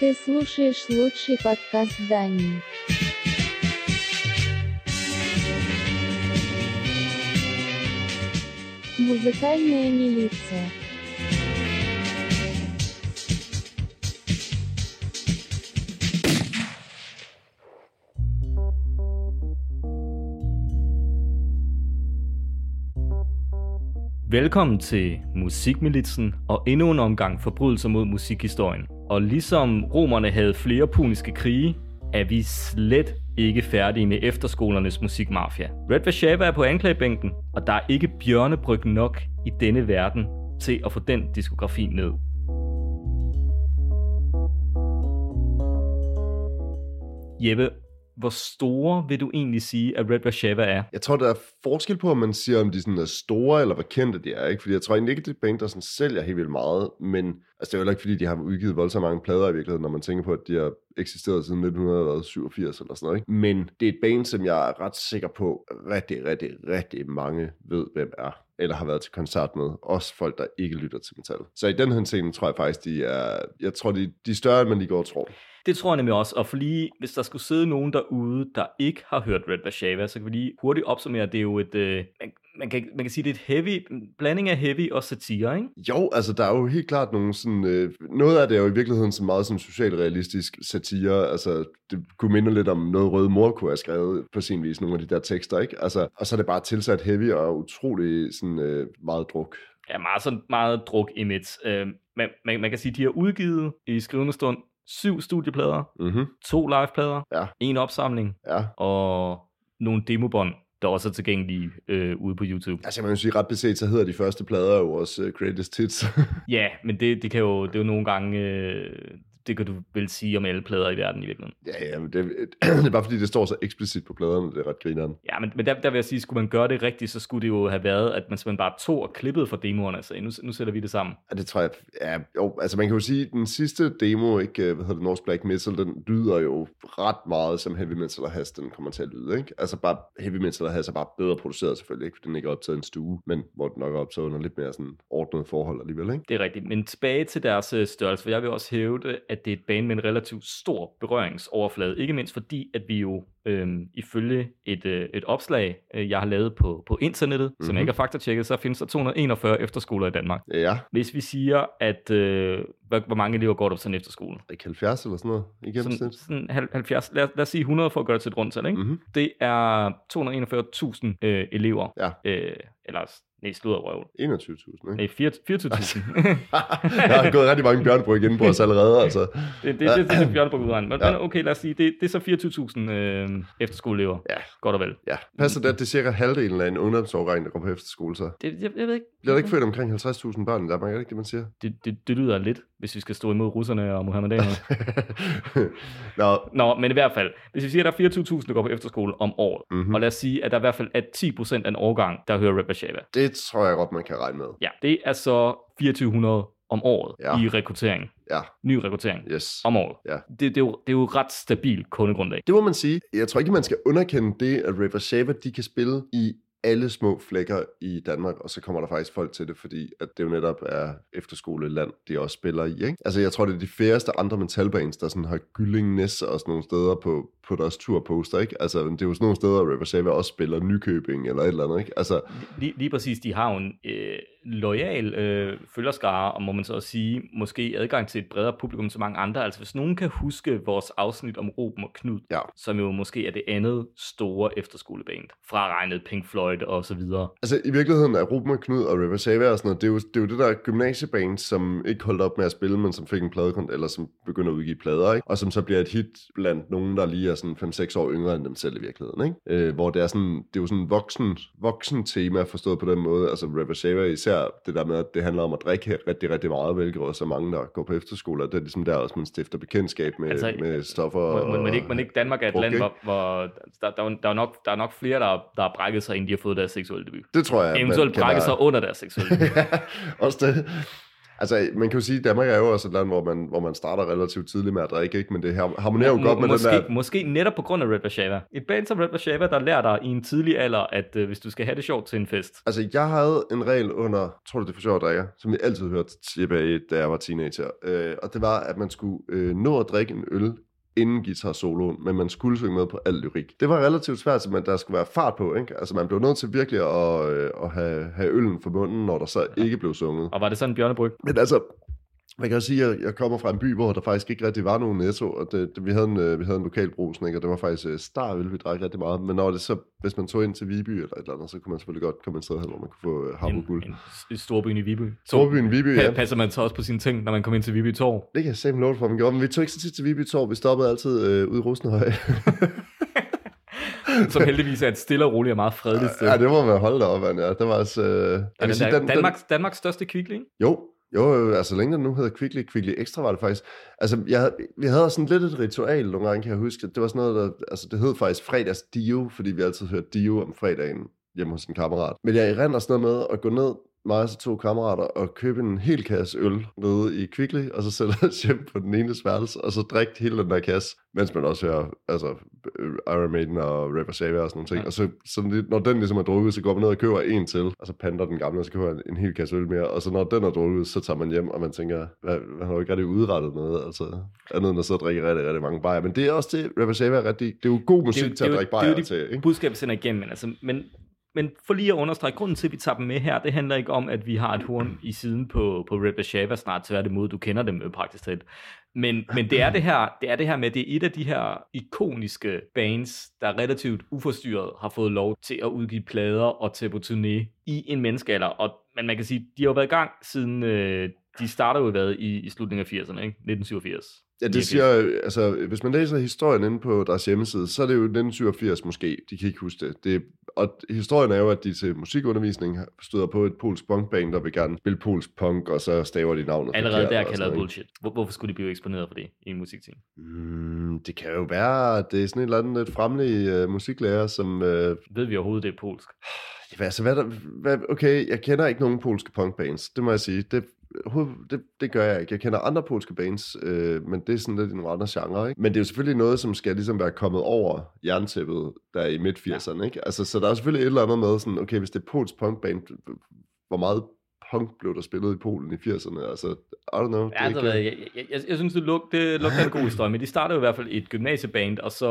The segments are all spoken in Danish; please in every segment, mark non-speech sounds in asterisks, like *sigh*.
Ты слушаешь лучший подкаст Дании. Музыкальная милиция. Velkommen til Musikmilitsen og endnu en omgang forbrydelser mod musikhistorien. Og ligesom romerne havde flere puniske krige, er vi slet ikke færdige med efterskolernes musikmafia. Red Vashava er på anklagebænken, og der er ikke bjørnebryg nok i denne verden til at få den diskografi ned. Jeppe, hvor store vil du egentlig sige, at Red Vashava er? Jeg tror, der er forskel på, om man siger, om de sådan er store, eller hvor kendte de er. Ikke? Fordi jeg tror egentlig ikke, det er band, der sådan sælger helt vildt meget. Men altså, det er jo ikke, fordi de har udgivet voldsomt mange plader i virkeligheden, når man tænker på, at de har eksisteret siden 1987 eller sådan noget. Ikke? Men det er et band, som jeg er ret sikker på, rigtig, rigtig, rigtig mange ved, hvem er eller har været til koncert med. Også folk, der ikke lytter til metal. Så i den her scene tror jeg faktisk, de er, jeg tror, de, de er større, end man lige går og tror. Det tror jeg nemlig også, og for lige, hvis der skulle sidde nogen derude, der ikke har hørt Red Vashava, så kan vi lige hurtigt opsummere, det er jo et, øh, man, man, kan, man kan sige, det er et heavy, blanding af heavy og satire, ikke? Jo, altså der er jo helt klart nogle sådan, øh, noget af det er jo i virkeligheden så meget sådan socialrealistisk satire, altså det kunne minde lidt om noget Røde Mor kunne have skrevet på sin vis, nogle af de der tekster, ikke? Altså, og så er det bare tilsat heavy og utrolig sådan øh, meget druk. Ja, meget, sådan, meget druk image. Øh, man, man, man kan sige, at de har udgivet i skrivende stund syv studieplader, Mm-hmm. to liveplader, Ja. en opsamling Ja. og nogle demobånd, der også er tilgængelige øh, ude på YouTube. Altså man kan sige, ret beset, så hedder de første plader jo også uh, Greatest Hits. *laughs* Ja, men det, det kan jo, det er jo nogle gange, øh, det kan du vel sige om alle plader i verden i virkeligheden. ja, ja, men det, *clears throat* det er bare fordi, det står så eksplicit på pladerne, det er ret grineren. Ja, men, men der, der vil jeg sige, skulle man gøre det rigtigt, så skulle det jo have været, at man simpelthen bare tog og klippede for demoerne, så nu, nu sætter vi det sammen. Ja, det tror jeg, ja, jo, altså man kan jo sige, den sidste demo, ikke, øh, hvad hedder det, North Black Metal, den lyder jo ret meget som Heavy Metal og Has, den kommer til at lyde, ikke? Altså bare, Heavy Metal og Has er bare bedre produceret selvfølgelig, ikke? For den ikke er optaget i en stue, men hvor den nok er optaget under lidt mere sådan ordnet forhold alligevel, ikke? Det er rigtigt, men tilbage til deres øh, størrelse, for jeg vil også hævde, at det er et band med en relativt stor berøringsoverflade, ikke mindst fordi, at vi jo øhm, ifølge et, øh, et opslag, øh, jeg har lavet på, på internettet, mm-hmm. som jeg Mhm. ikke har faktatjekket, så findes der 241 efterskoler i Danmark. Ja, Hvis vi siger, at øh, hvor, hvor mange elever går der på sådan en efterskole? ikke 70 eller sådan noget i Sådan, gennemsnit. sådan hal- 70, lad, lad os sige 100 for at gøre det til et rundt tal, ikke? Mm-hmm. Det er 241.000 øh, elever. Ja. Øh, eller, nej, sludder røv. 21.000, ikke? Nej, 24.000. Jeg har gået rigtig mange bjørnebryg inde på os allerede, altså. det, det, det, det, det er Bjørnebro udregnet. Men, Ja. okay, lad os sige, det, det er så 24.000 øh, efterskoleelever. Ja. Godt og vel. Ja, passer det, at det er cirka halvdelen af en ungdomsårgang, der går på efterskole, så. Det, jeg, jeg ved ikke. Bliver der ikke født omkring 50.000 børn i Danmark, er det ikke det, man siger? Det, det, det lyder lidt, hvis vi skal stå imod russerne og muhammedanerne. *laughs* Nå, Nå, men i hvert fald, hvis vi siger, at der er 24.000, der går på efterskole om året, Mhm. mm-hmm. og lad os sige, at der i hvert fald er 10% af en årgang, der hører Red Vashava. det tror jeg godt, man kan regne med. Ja, det er så 2400 om året Ja. i rekruttering. Ja, Ny rekruttering yes. om året. Ja. Det, det, er jo, det er jo et ret stabilt kundegrundlag. Det må man sige. Jeg tror ikke, man skal underkende det, at River Shava, de kan spille i alle små flækker i Danmark, og så kommer der faktisk folk til det, fordi at det jo netop er efterskoleland, de også spiller i. Ikke? Altså jeg tror, det er de færreste andre metalbands, der sådan har Gylling, Næs og sådan nogle steder på, på deres turposter. Ikke? Altså det er jo sådan nogle steder, River Shava også spiller Nykøbing eller et eller andet. Ikke? Altså Lige, lige præcis, de har jo en øh, lojal øh, følgerskare, og må man så også sige, måske adgang til et bredere publikum til mange andre. Altså hvis nogen kan huske vores afsnit om Ruben og Knud, Ja. som jo måske er det andet store efterskoleband, fraregnet Pink Floyd og så videre. Altså i virkeligheden er Ruben og Knud og River Sava og sådan noget, det er, jo, det er jo det der gymnasieband, som ikke holdt op med at spille, men som fik en pladekont, eller som begynder at udgive plader, ikke? og som så bliver et hit blandt nogen, der lige er sådan 5-6 år yngre end dem selv i virkeligheden. Ikke? Øh, hvor det er sådan, det er jo sådan en voksen, voksen tema forstået på den måde, altså River Sava især det der med, at det handler om at drikke rigtig, rigtig meget, hvilket også er mange, der går på efterskole, og det er ligesom der også, man stifter bekendtskab med, Altså, med stoffer. Men, men, ikke, men ikke Danmark er et land, hvor, hvor der, der, er der, er nok, der er nok flere, der, der har brækket sig, inden de har fået deres seksuelle debut. Det tror jeg, Eventuelt brækket være- sig under deres seksuelle debut. ja, *laughs* også det. Altså, man kan jo sige, at Danmark er jo også et land, hvor man, hvor man starter relativt tidligt med at drikke, ikke? men det har- harmonerer jo Må- godt med måske, den der... Måske netop på grund af Red Bashava. Et band som Red Bashava, der lærer dig i en tidlig alder, at øh, hvis du skal have det sjovt til en fest, Altså, jeg havde en regel under, tror du det er for sjovt, drikker, som jeg altid hørte tilbage, da jeg var teenager. Øh, og det var, at man skulle øh, nå at drikke en øl inden guitar soloen, men man skulle synge med på al lyrik. Det var relativt svært, så man, der skulle være fart på, ikke? Altså, man blev nødt til virkelig at, øh, at have, have øllen for munden, når der så ikke blev sunget. og var det sådan en bjørnebryg? Men altså, man kan også sige, at jeg kommer fra en by, hvor der faktisk ikke rigtig var nogen netto, og det, det, vi, havde en, øh, vi havde en lokal brusen, ikke? og det var faktisk øh, starøl, vi drak rigtig meget. Men når det så, hvis man tog ind til Viby eller et eller andet, så kunne man selvfølgelig godt komme et sted hen, hvor man kunne få øh, hamburg En, en, en storbyen i Viby. Storbyen Viby, ja. passer man så også på sine ting, når man kommer ind til Viby Torv. Det kan jeg simpelthen love for, man gjorde. Men vi tog ikke så tit til Viby Torv. Vi stoppede altid øh, ude i Rosenhøj. *laughs* som heldigvis er et stille og roligt og meget fredeligt sted. ja, det må man holde deroppe, ja. Det var også... Øh, den sige, der, den- Danmarks, Danmarks største kvickly, ikke? Jo, jo, jo, altså længe den nu hedder Kvickly, Kvickly Extra var det faktisk. Altså, jeg, vi havde sådan lidt et ritual nogle gange, kan jeg huske. Det var sådan noget, der, altså det hed faktisk fredags Dio, fordi vi altid hørte Dio om fredagen hjemme hos en kammerat. Men jeg erindrer sådan noget med at gå ned, mig og så to kammerater, og købe en hel kasse øl nede i Kvickly, og så sætte os hjem på den ene værelse, og så drikke hele den der kasse, mens man også hører altså, øh, Iron Maiden og Rapper Savior og sådan nogle ting. Ja. Og så, så når den ligesom er drukket, så går man ned og køber en til, og så panter den gamle, og så køber man en hel kasse øl mere, og så når den er drukket, så tager man hjem, og man tænker, hvad, man har jo ikke rigtig udrettet noget, altså andet end at sidde og drikke rigtig, rigtig mange bajer. Men det er også det, Rapper Savior er rigtig, det er jo god musik jo- til at drikke det er bajer jo de til, ikke? budskab, sender igennem. Men, altså, men, men for lige at understrege, grunden til, at vi tager dem med her, det handler ikke om, at vi har et horn i siden på, på Red Bashava snart, tværtimod, du kender dem jo praktisk talt. Men, men det, er det, her, det er det her med, det er et af de her ikoniske bands, der relativt uforstyrret har fået lov til at udgive plader og tage på turné i en menneskealder. Og, men man kan sige, de har jo været i gang siden, øh, de starter jo været i, i slutningen af 80'erne, ikke? 1987. Ja, det 89. siger, altså, hvis man læser historien inde på deres hjemmeside, så er det jo 1987 måske, de kan ikke huske det. det og historien er jo, at de til musikundervisning støder på et polsk punkband, der vil gerne spille polsk punk, og så staver de navnet Allerede der kalder det bullshit. Hvor, hvorfor skulle de blive eksponeret for det i en musikting? Mm, det kan jo være, at det er sådan en eller anden lidt fremlig uh, musiklærer, som... Uh, Ved vi overhovedet, det er polsk? *sighs* altså, hvad der, hvad, okay, jeg kender ikke nogen polske punkbands, det må jeg sige. Det, det, det gør jeg ikke. Jeg kender andre polske bands, øh, men det er sådan lidt nogle andre genre, ikke? Men det er jo selvfølgelig noget, som skal ligesom være kommet over jerntæppet der i midt-80'erne, ikke? Altså, så der er selvfølgelig et eller andet med sådan, okay, hvis det er polsk punkband, hvor meget punk blev der spillet i Polen i 80'erne? Altså, I don't know. Ja, det er ved ikke, jeg, jeg, jeg, jeg, synes, det, luk, det lugter en god historie, men de starter jo i hvert fald et gymnasieband, og så,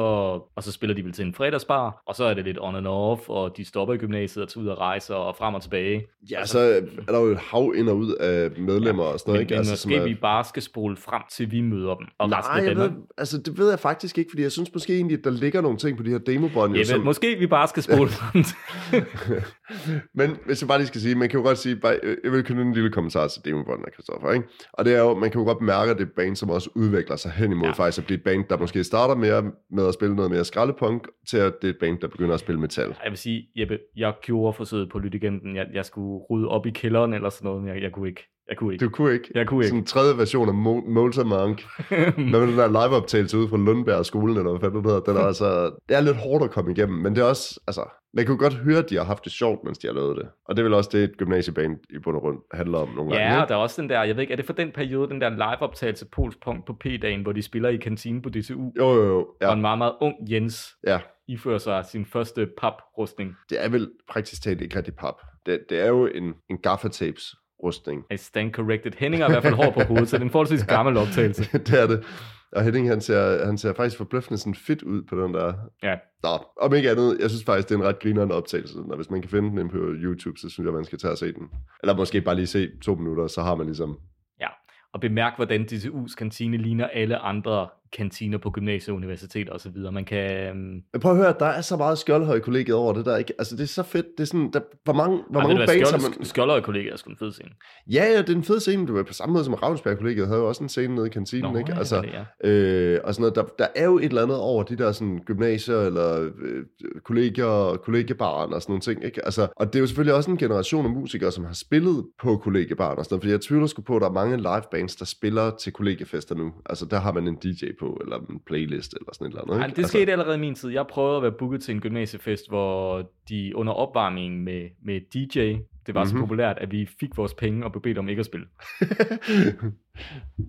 og så spiller de vel til en fredagsbar, og så er det lidt on and off, og de stopper i gymnasiet og tager ud og rejser og frem og tilbage. ja, så er der jo et hav ind og ud af medlemmer og sådan noget, Men, ikke? men Altså, måske vi bare skal spole frem til, vi møder dem. Og resten Nej, af jeg ved, altså det ved jeg faktisk ikke, fordi jeg synes måske egentlig, at der ligger nogle ting på de her demobånd, Ja, som, måske vi bare skal spole *laughs* frem til. Men hvis jeg bare lige skal sige, man kan jo godt sige, bare, jeg vil knytte en lille kommentar til demobånden af Christoffer, ikke? Og det er jo, man kan jo godt mærke, at det er et band, som også udvikler sig hen imod Ja. faktisk at blive et band, der måske starter mere med at spille noget mere skraldepunk, til at det er et band, der begynder at spille metal. Jeg vil sige, Jeppe, jeg gjorde forsøget på Lyttegenten. Jeg, jeg skulle rydde op i kælderen eller sådan noget, men jeg, jeg kunne ikke. Jeg kunne ikke. Du kunne ikke. Jeg kunne ikke. Sådan en tredje version af Mo- Molten Monk. *laughs* Med den der liveoptagelse ude fra Lundberg skolen, eller hvad fanden det hedder. Den er *laughs* altså, det er lidt hårdt at komme igennem, men det er også, altså, man kan jo godt høre, at de har haft det sjovt, mens de har lavet det. Og det er vel også det, et gymnasieband i bund og grund handler om nogle gange. Ja, og der er også den der, jeg ved ikke, er det for den periode, den der live-optagelse Pols Punk på P-dagen, hvor de spiller i kantinen på DTU, Jo, jo, jo. ja. og Ja, en meget, meget ung Jens ja. ifører sig sin første paprustning. Det er vel praktisk talt ikke rigtig pap. Det, det er jo en, en gaffatapes rustning. I stand corrected. Henning har i hvert fald hår på hovedet, så det er en forholdsvis gammel optagelse. *laughs* det er det. Og Henning, han ser, han ser faktisk forbløffende sådan fedt ud på den der. Ja. Nå, om ikke andet, jeg synes faktisk, det er en ret grinerende optagelse. Og hvis man kan finde den på YouTube, så synes jeg, man skal tage og se den. Eller måske bare lige se to minutter, så har man ligesom... Og bemærk, hvordan DTU's kantine ligner alle andre kantiner på gymnasier, universiteter osv. Man kan... øhm, prøv at høre, der er så meget skjoldhøj kollegiet over det der, ikke? Altså, det er så fedt. Det er sådan, der, hvor mange, hvor Ej, mange har Skjold- man... Skjoldøj kollega er sgu en fed scene. Ja, ja, det er en fed scene. Du er på samme måde som Ravnsberg kollegiet havde jo også en scene nede i kantinen, Nå, ikke? ja, Altså, det er. Øh, og sådan noget. Der, der er jo et eller andet over de der sådan, gymnasier eller øh, kollegier og kollegiebaren og sådan nogle ting. Ikke? Altså, og det er jo selvfølgelig også en generation af musikere, som har spillet på kollegiebaren og sådan noget. Fordi jeg tvivler sgu på, at der er mange live bands, der spiller til kollegiefester nu. Altså der har man en DJ på, eller en playlist eller sådan et eller andet. Ej, Ikke? det altså, skete allerede i min tid. Jeg prøvede at være booket til en gymnasiefest, hvor de under opvarmningen med, med DJ, Det var mm-hmm. så Mhm. populært, at vi fik vores penge og blev bedt om ikke at spille. *laughs*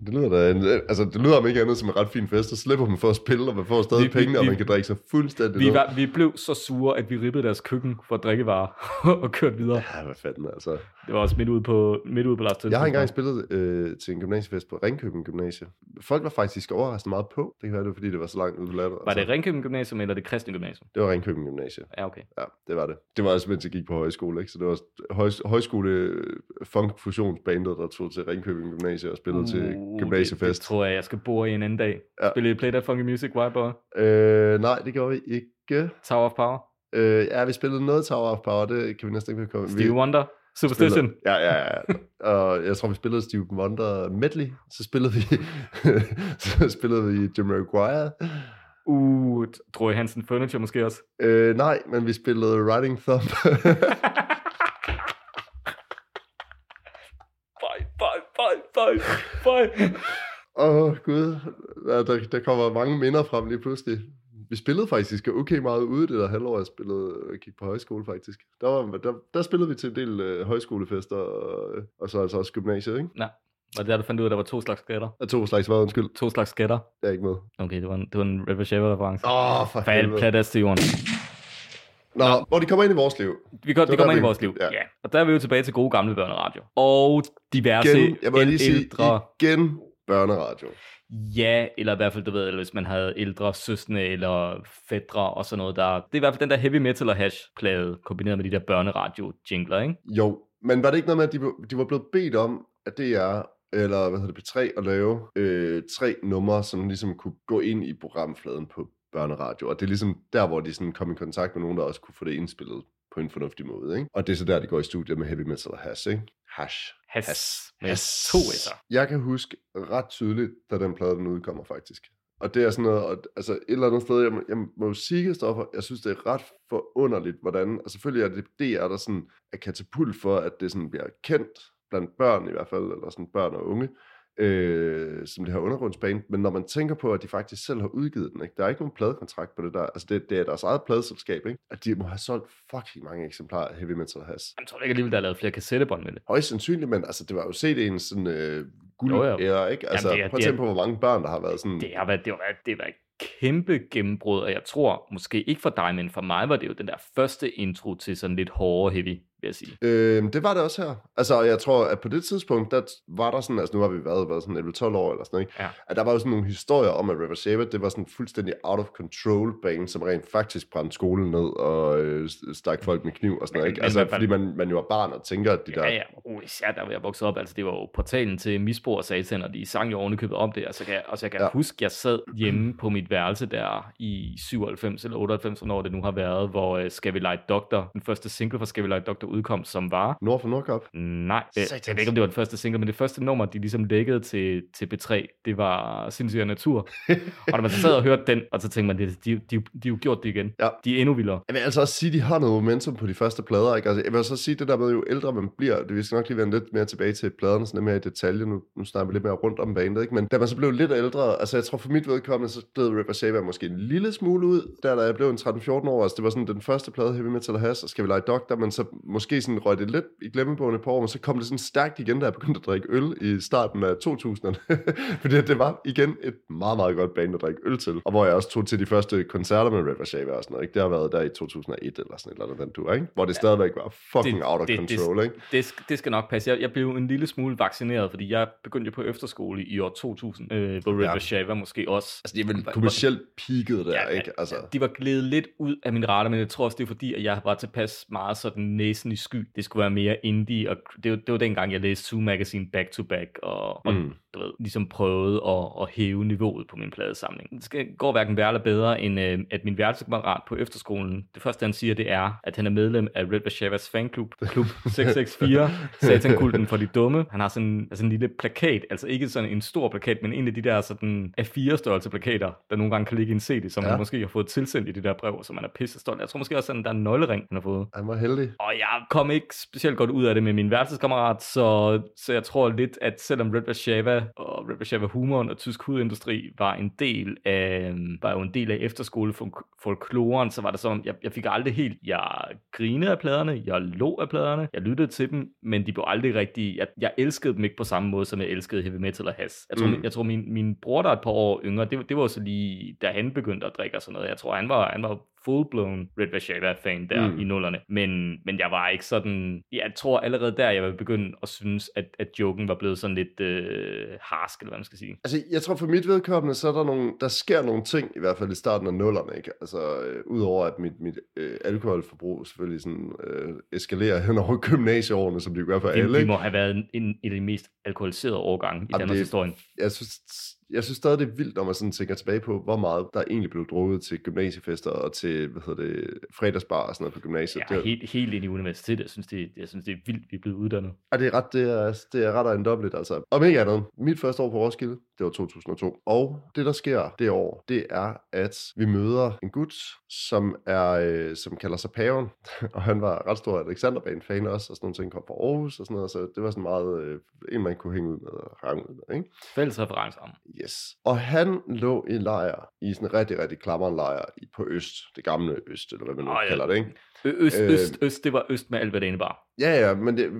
det lyder da, en, altså det lyder om ikke andet som en ret fin fest, så slipper man for at spille, og man får stadig Vi- vi- penge, og vi- man kan drikke sig fuldstændig Vi, var, vi blev så sure, at vi ribbede deres køkken for drikkevarer *laughs* og kørte videre. Ja, hvad fanden altså. Det var også midt ude på, midt ude på Lars Jeg har engang spillet øh, til en gymnasiefest på Ringkøbing Gymnasie. Folk var faktisk overraskende meget på. Det kan være, det var, fordi det var så langt ude på landet. Var det Ringkøbing Gymnasium eller det kristne gymnasium? Det var Ringkøbing Gymnasie. Ja, okay. Ja, det var det. Det var også, mens jeg gik på højskole, ikke? Så det var høj, højskole funk fusionsbandet, der tog til Ringkøbing Gymnasie og spillede uh, til Det, det gymnasiefest. tror jeg, jeg skal bore i en anden dag. Ja. Ja. Spille I Play That Funky Music, White Boy? Øh, nej, det gjorde vi ikke. Tower of Power? Øh, ja, vi spillede noget Tower of Power, det kan vi næsten ikke komme. Stevie vi Wonder? Superstition? spillede, ja, ja, ja. Og jeg tror, vi spillede Stevie Wonder medley. Så spillede vi, *laughs* så spillede vi Jamiroquai. Uh, Troy Hansen Furniture måske også? Øh, nej, men vi spillede Riding Thumb. *laughs* bye, bye. Åh, oh, gud. Ja, der, der kommer mange minder frem lige pludselig. Vi spillede faktisk okay meget ude det der halvår, jeg spillede, jeg gik på højskole faktisk. Der, var, der, der spillede vi til en del øh, højskolefester, og, og så altså også gymnasiet, ikke? Var det der, du fandt ud af, at der var to slags skatter? Der to slags hvad, undskyld. To slags skatter? Jeg er ikke med. Okay, det var en, det var en Red Shaver reference. Åh, oh, for Fald helvede. pladas til jorden. Nå, hvor de kommer ind i vores liv. Vi, går, Det var kommer ind i vores liv. ja. Ja. Og der er vi jo tilbage til gode gamle børneradio. Og diverse Igen, jeg må lige sige, ældre... igen børneradio. Ja, eller i hvert fald, du ved, eller hvis man havde ældre søstre eller fædre og sådan noget, der... Det er i hvert fald den der heavy metal og hash-plade, kombineret med de der børneradio-jingler, ikke? Jo, men var det ikke noget med, at de, var- de var blevet bedt om, at det er eller hvad hedder det, P3, at lave øh, tre numre, som ligesom kunne gå ind i programfladen på børneradio. Og det er ligesom der, hvor de sådan kom i kontakt med nogen, der også kunne få det indspillet på en fornuftig måde. Ikke? Og det er så der, de går i studiet med heavy metal og hash. Ikke? Hash. Hash. Hash. Med to s'er. Jeg kan huske ret tydeligt, da den plade den udkommer faktisk. Og det er sådan noget, og, altså et eller andet sted, jeg, må- jeg må jo sige, Christoffer, jeg synes, det er ret forunderligt, hvordan, og selvfølgelig er det DR, der sådan er katapult for, at det sådan bliver kendt blandt børn i hvert fald, eller sådan børn og unge, øh, som det her undergrundsbane, men når man tænker på, at de faktisk selv har udgivet den, ikke? der er ikke nogen pladekontrakt på det der, altså det, det er deres eget pladeselskab, ikke? at de må have solgt fucking mange eksemplarer af Heavy Metal Has. Jeg tror ikke alligevel, der er lavet flere kassettebånd med det. Højst sandsynligt, men altså, det var jo CD'ens sådan, øh, guld Jo, jo. æra, ikke? Altså, det er- prøv at tænke på, hvor mange børn, der har været sådan... Det har været, det var, det var et kæmpe gennembrud, og jeg tror, måske ikke for dig, men for mig var det jo den der første intro til sådan lidt hårdere heavy, vil jeg sige. Øh, det var det også her. Altså, jeg tror, at på det tidspunkt, der var der sådan, altså nu har vi været, været sådan 11-12 år eller sådan noget, ikke? Ja. At der var jo sådan nogle historier om, at River Saber, det var sådan fuldstændig out of control bane, som rent faktisk brændte skolen ned og øh, stak folk med kniv og sådan noget, Men- ikke? men Altså, fanden- fordi man, man jo er barn og tænker, at de der... Ja, ja, oh, især der, hvor jeg voksede op, altså det var jo portalen til misbrug og satan, og de sang jo ovenikøbet om det, og så kan jeg, og så jeg kan Ja. ja. huske, jeg sad hjemme på mit værelse der i 97 eller 98, hvornår det nu har været, hvor uh, Skal vi lege Doktor, den første single fra Skal vi lege Doktor udkom, som var Nord for Nordkop. Nej, øh, jeg ved ikke, om det var den første single, men det første nummer, de ligesom lækkede til, til B3, det var Sindssyg Natur. *laughs* og når man så sad og hørte den, og så tænkte man, de, de, de, de har jo gjort det igen. Ja. De er endnu vildere. Jeg vil altså også sige, at de har noget momentum på de første plader. Ikke? Altså, jeg vil også sige, det der med, jo ældre man bliver, det vil nok lige vende lidt mere tilbage til pladerne, sådan lidt mere i detalje. Nu, nu snakker vi lidt mere rundt om bandet, ikke? men da man så blev lidt ældre, altså jeg tror for mit vedkommende, så blev Ripper Saber måske en lille smule ud, der da jeg blev en 13-14 år. Altså det var sådan den første plade, Heavy Metal Has, og skal vi lege Doctor, men så måske sådan røg det lidt i glemmebogen et par år, men så kom det sådan stærkt igen, da jeg begyndte at drikke øl i starten af 2000'erne. *laughs* Fordi det var igen et meget, meget godt band at drikke øl til. Og hvor jeg også tog til de første koncerter med River Shaver og sådan noget. Ikke? Det har været der i 2001 eller sådan et eller andet, den tur, ikke? Hvor det stadigvæk var fucking Det- out of det- control, ikke? Det, det skal nok passe. Jeg, jeg blev en lille smule vaccineret, fordi jeg begyndte på efterskole i år 2000, øh, hvor River Ja. ja. Shava måske også. Altså, de er vel kommercielt peaked der, Ja, ikke? Altså, De var glædet lidt ud af min radar, men jeg tror også, det er fordi, at jeg var tilpas meget sådan næsen i sky. Det skulle være mere indie, og det var, det var dengang, jeg læste Zoo Magazine back to back, og, og Mm. Du ved, ligesom prøvede at, at hæve niveauet på min pladesamling. Det skal, går hverken værre eller bedre, end øh, at min værelsekammerat på efterskolen, det første han siger, det er, at han er medlem af Red Vashavas fanklub, klub 664, *laughs* Satankulten for de dumme. Han har sådan, altså en lille plakat, altså ikke sådan en stor plakat, men en af de der sådan A4-størrelse plakater, der nogle gange kan ligge i en CD, som Ja. han måske har fået tilsendt i det der brev, som han er pisse stolt. af. Jeg tror måske også, at der er en nøglering, han har fået. han var heldig. Og jeg kom ikke specielt godt ud af det med min værelseskammerat, så, så jeg tror lidt, at selvom Red Vashava og Red Vashava humoren og tysk hudindustri var en del af, var jo en del af efterskolefolkloren, så var det sådan, jeg, jeg fik aldrig helt, jeg grinede af pladerne, jeg lå af pladerne, jeg lyttede til dem, men de blev aldrig rigtig, jeg, jeg elskede dem ikke på samme måde, som jeg elskede heavy metal og has. Jeg tror, Mm. mm. jeg tror min, min bror, der er et par år yngre, det, det var så lige, da han begyndte at drikke og sådan noget. Jeg tror, han var, han var full-blown Red Vashava-fan der Mm. i nullerne. Men, men jeg var ikke sådan... Jeg tror allerede der, jeg var begyndt at synes, at, at joken var blevet sådan lidt øh, harsk, eller hvad man skal sige. Altså, jeg tror for mit vedkommende, så er der nogle, der sker nogle ting, i hvert fald i starten af nullerne, ikke? Altså, øh, udover at mit, mit øh, alkoholforbrug selvfølgelig sådan, øh, eskalerer hen over gymnasieårene, som det gør for Det, alle, ikke? må have været en, en, af de mest alkoholiserede årgange i Danmarks historie. Jeg synes, jeg synes stadig, det er vildt, når man sådan tænker tilbage på, hvor meget der egentlig blev drukket til gymnasiefester og til, hvad hedder det, fredagsbar og sådan noget på gymnasiet. Jeg er det, helt, helt ind i universitetet. Jeg synes, det, jeg synes, det er vildt, vi er blevet uddannet. Og det er ret, det er, det er ret ejendommeligt, altså. Om ikke andet, mit første år på Roskilde, det var 2002. Og det, der sker det år, det er, at vi møder en gut, som er, øh, som kalder sig Paven. *laughs* og han var ret stor Alexanderbane-fan også, og sådan nogle ting kom fra Aarhus og sådan noget, så det var sådan meget, øh, en man kunne hænge ud med og range ud med, ikke? Fælles referencer. Yes. Og han lå i lejr, i sådan en rigtig, rigtig klammer lejr i- på Øst, det gamle Øst, eller hvad man nu Åh, ja. kalder det, ikke? Ø- Øst, Øh, øst, øst, det var øst med alt, hvad det indebar. Ja, ja, men, det,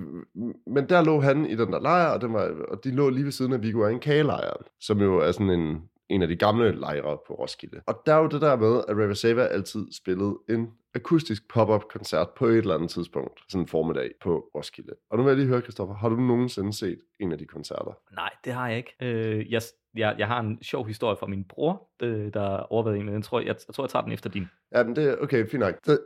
men der lå han i den der lejr, og, den var, og de lå lige ved siden af Viggo en kagelejren, som jo er sådan en, en af de gamle lejre på Roskilde. Og der er jo det der med, at River Sava altid spillede en akustisk pop-up koncert på et eller andet tidspunkt, sådan en formiddag på Roskilde. Og nu vil jeg lige høre, Christoffer, har du nogensinde set en af de koncerter? Nej, det har jeg ikke. Øh, jeg, jeg, jeg har en sjov historie fra min bror, øh, der overvejede en, men jeg tror, jeg, jeg tror, jeg tager den efter din. Ja, men det er okay, fint nok. Det,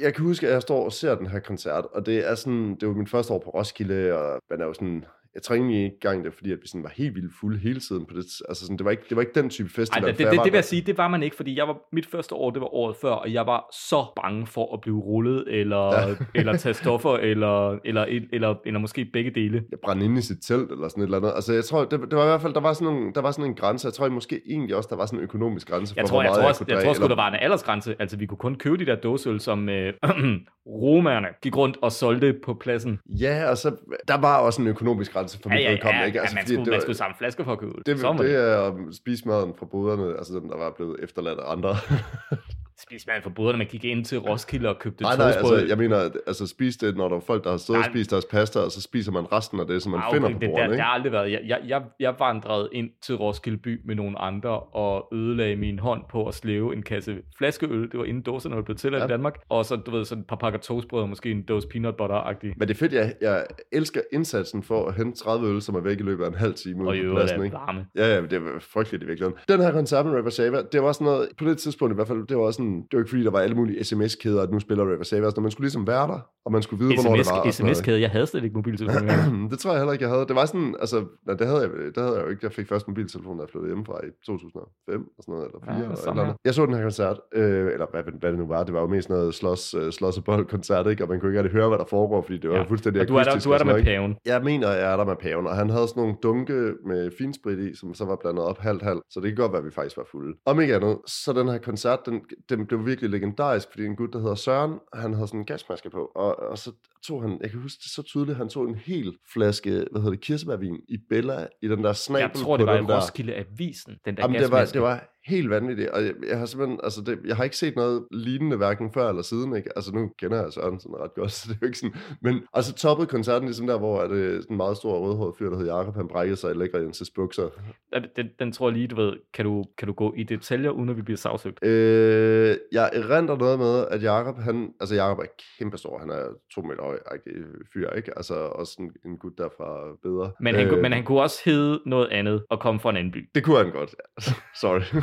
jeg kan huske, at jeg står og ser den her koncert, og det er sådan, det var min første år på Roskilde, og man er jo sådan, jeg tror egentlig ikke engang det, fordi at vi sådan var helt vildt fulde hele tiden på det. Altså sådan, det var ikke, det var ikke den type Ej, festival. det, for det, jeg det, var det vil jeg sige, det var man ikke, fordi jeg var, mit første år, det var året før, og jeg var så bange for at blive rullet, eller, Ja. *laughs* eller tage stoffer, eller, eller, eller, eller måske begge dele. jeg brændte inde i sit telt, eller sådan et eller andet. Altså, jeg tror, det, det var i hvert fald, der var, sådan nogle, der var sådan en grænse. Jeg tror måske egentlig også, der var sådan en økonomisk grænse for, Jeg tror, hvor jeg, meget tror, også, kunne jeg, drikke, tror sgu, eller- der var en aldersgrænse. Altså, vi kunne kun købe de der dåseøl, som øh, *clears throat* romerne gik rundt og solgte på pladsen. Ja, og så, der var også en økonomisk grænse for Ja, mit ja, ja, vedkommende, ja, ikke? altså, man, fordi skulle, det man var- skulle samle flasker for at købe. Det, var det er at spise maden fra boderne, altså dem, der var blevet efterladt af andre. *laughs* Spiste man for boderne, man gik ind til Roskilde og købte nej, nej, altså, jeg mener, altså spise det, når der er folk, der har stået og Nej. spist deres pasta, og så spiser man resten af det, som man Ah, finder okay, på det, der, ikke? har aldrig været. Jeg, jeg, jeg, jeg vandrede ind til Roskilde by med nogle andre og ødelagde min hånd på at slæve en kasse flaskeøl. Det var inden dåserne var blevet tilladt Ja. i Danmark. Og så, du ved, sådan et par pakker toastbrød og måske en dåse peanut butter-agtig. Men det er fedt, jeg, jeg elsker indsatsen for at hente 30 øl, som er væk i løbet af en halv time Og i øvrigt pladsen, er ikke? varme. Ja, ja, det var frygteligt i virkeligheden. Den her koncert med River Sava, det var sådan noget, på det tidspunkt i hvert fald, det var sådan, det var ikke fordi, der var alle mulige sms-kæder, at nu spiller River Sava, så man skulle ligesom være der, og man skulle vide, hvornår det var. SMS-kæde. Jeg havde slet ikke mobiltelefon. *clears throat* det tror jeg heller ikke, jeg havde. Det var sådan, altså, nej, det havde jeg, det havde jeg jo ikke. Jeg fik først mobiltelefon, da jeg flyttede hjemmefra i 2005, og sådan noget, eller 4, Ja, eller, eller andet. Jeg så den her koncert, øh, eller hvad, hvad det nu var, det var jo mest noget slås, øh, slås og bold koncert, ikke? Og man kunne ikke rigtig høre, hvad der foregår, fordi det var Ja. fuldstændig Og du er der, du er der med paven. Jeg mener, jeg er der med paven, og han havde sådan nogle dunke med finsprit i, som så var blandet op halvt-halvt, så det kan godt være, at vi faktisk var fulde. Om ikke andet, så den her koncert, den, den blev virkelig legendarisk, fordi en gut, der hedder Søren, han havde sådan en gasmaske på, og, og så tog han, jeg kan huske det så tydeligt, han tog en hel flaske, hvad hedder det, kirsebærvin i Bella, i den der snabel Jeg tror, det var i. Roskilde Avisen, den der Jamen, det var, gasmaske. det var helt vanvittigt, og jeg, jeg har simpelthen, altså det, jeg har ikke set noget lignende hverken før eller siden, ikke? Altså nu kender jeg sådan ret godt, *laughs* så det er jo ikke sådan, men og så toppede koncerten ligesom der, hvor er det en meget stor rødhåret fyr, der hed Jakob, han brækkede sig i lækre Jenses bukser. Den, den, den tror jeg lige, du ved, kan du, kan du gå i detaljer, uden at vi bliver sagsøgt? Øh, jeg erindrer noget med, at Jakob, han, altså Jakob er kæmpestor, han er to meter høj fyr, ikke? Altså også en, en gut derfra bedre. Men han, øh, men han kunne også hedde noget andet og komme fra en anden by. Det kunne han godt. *laughs* Sorry.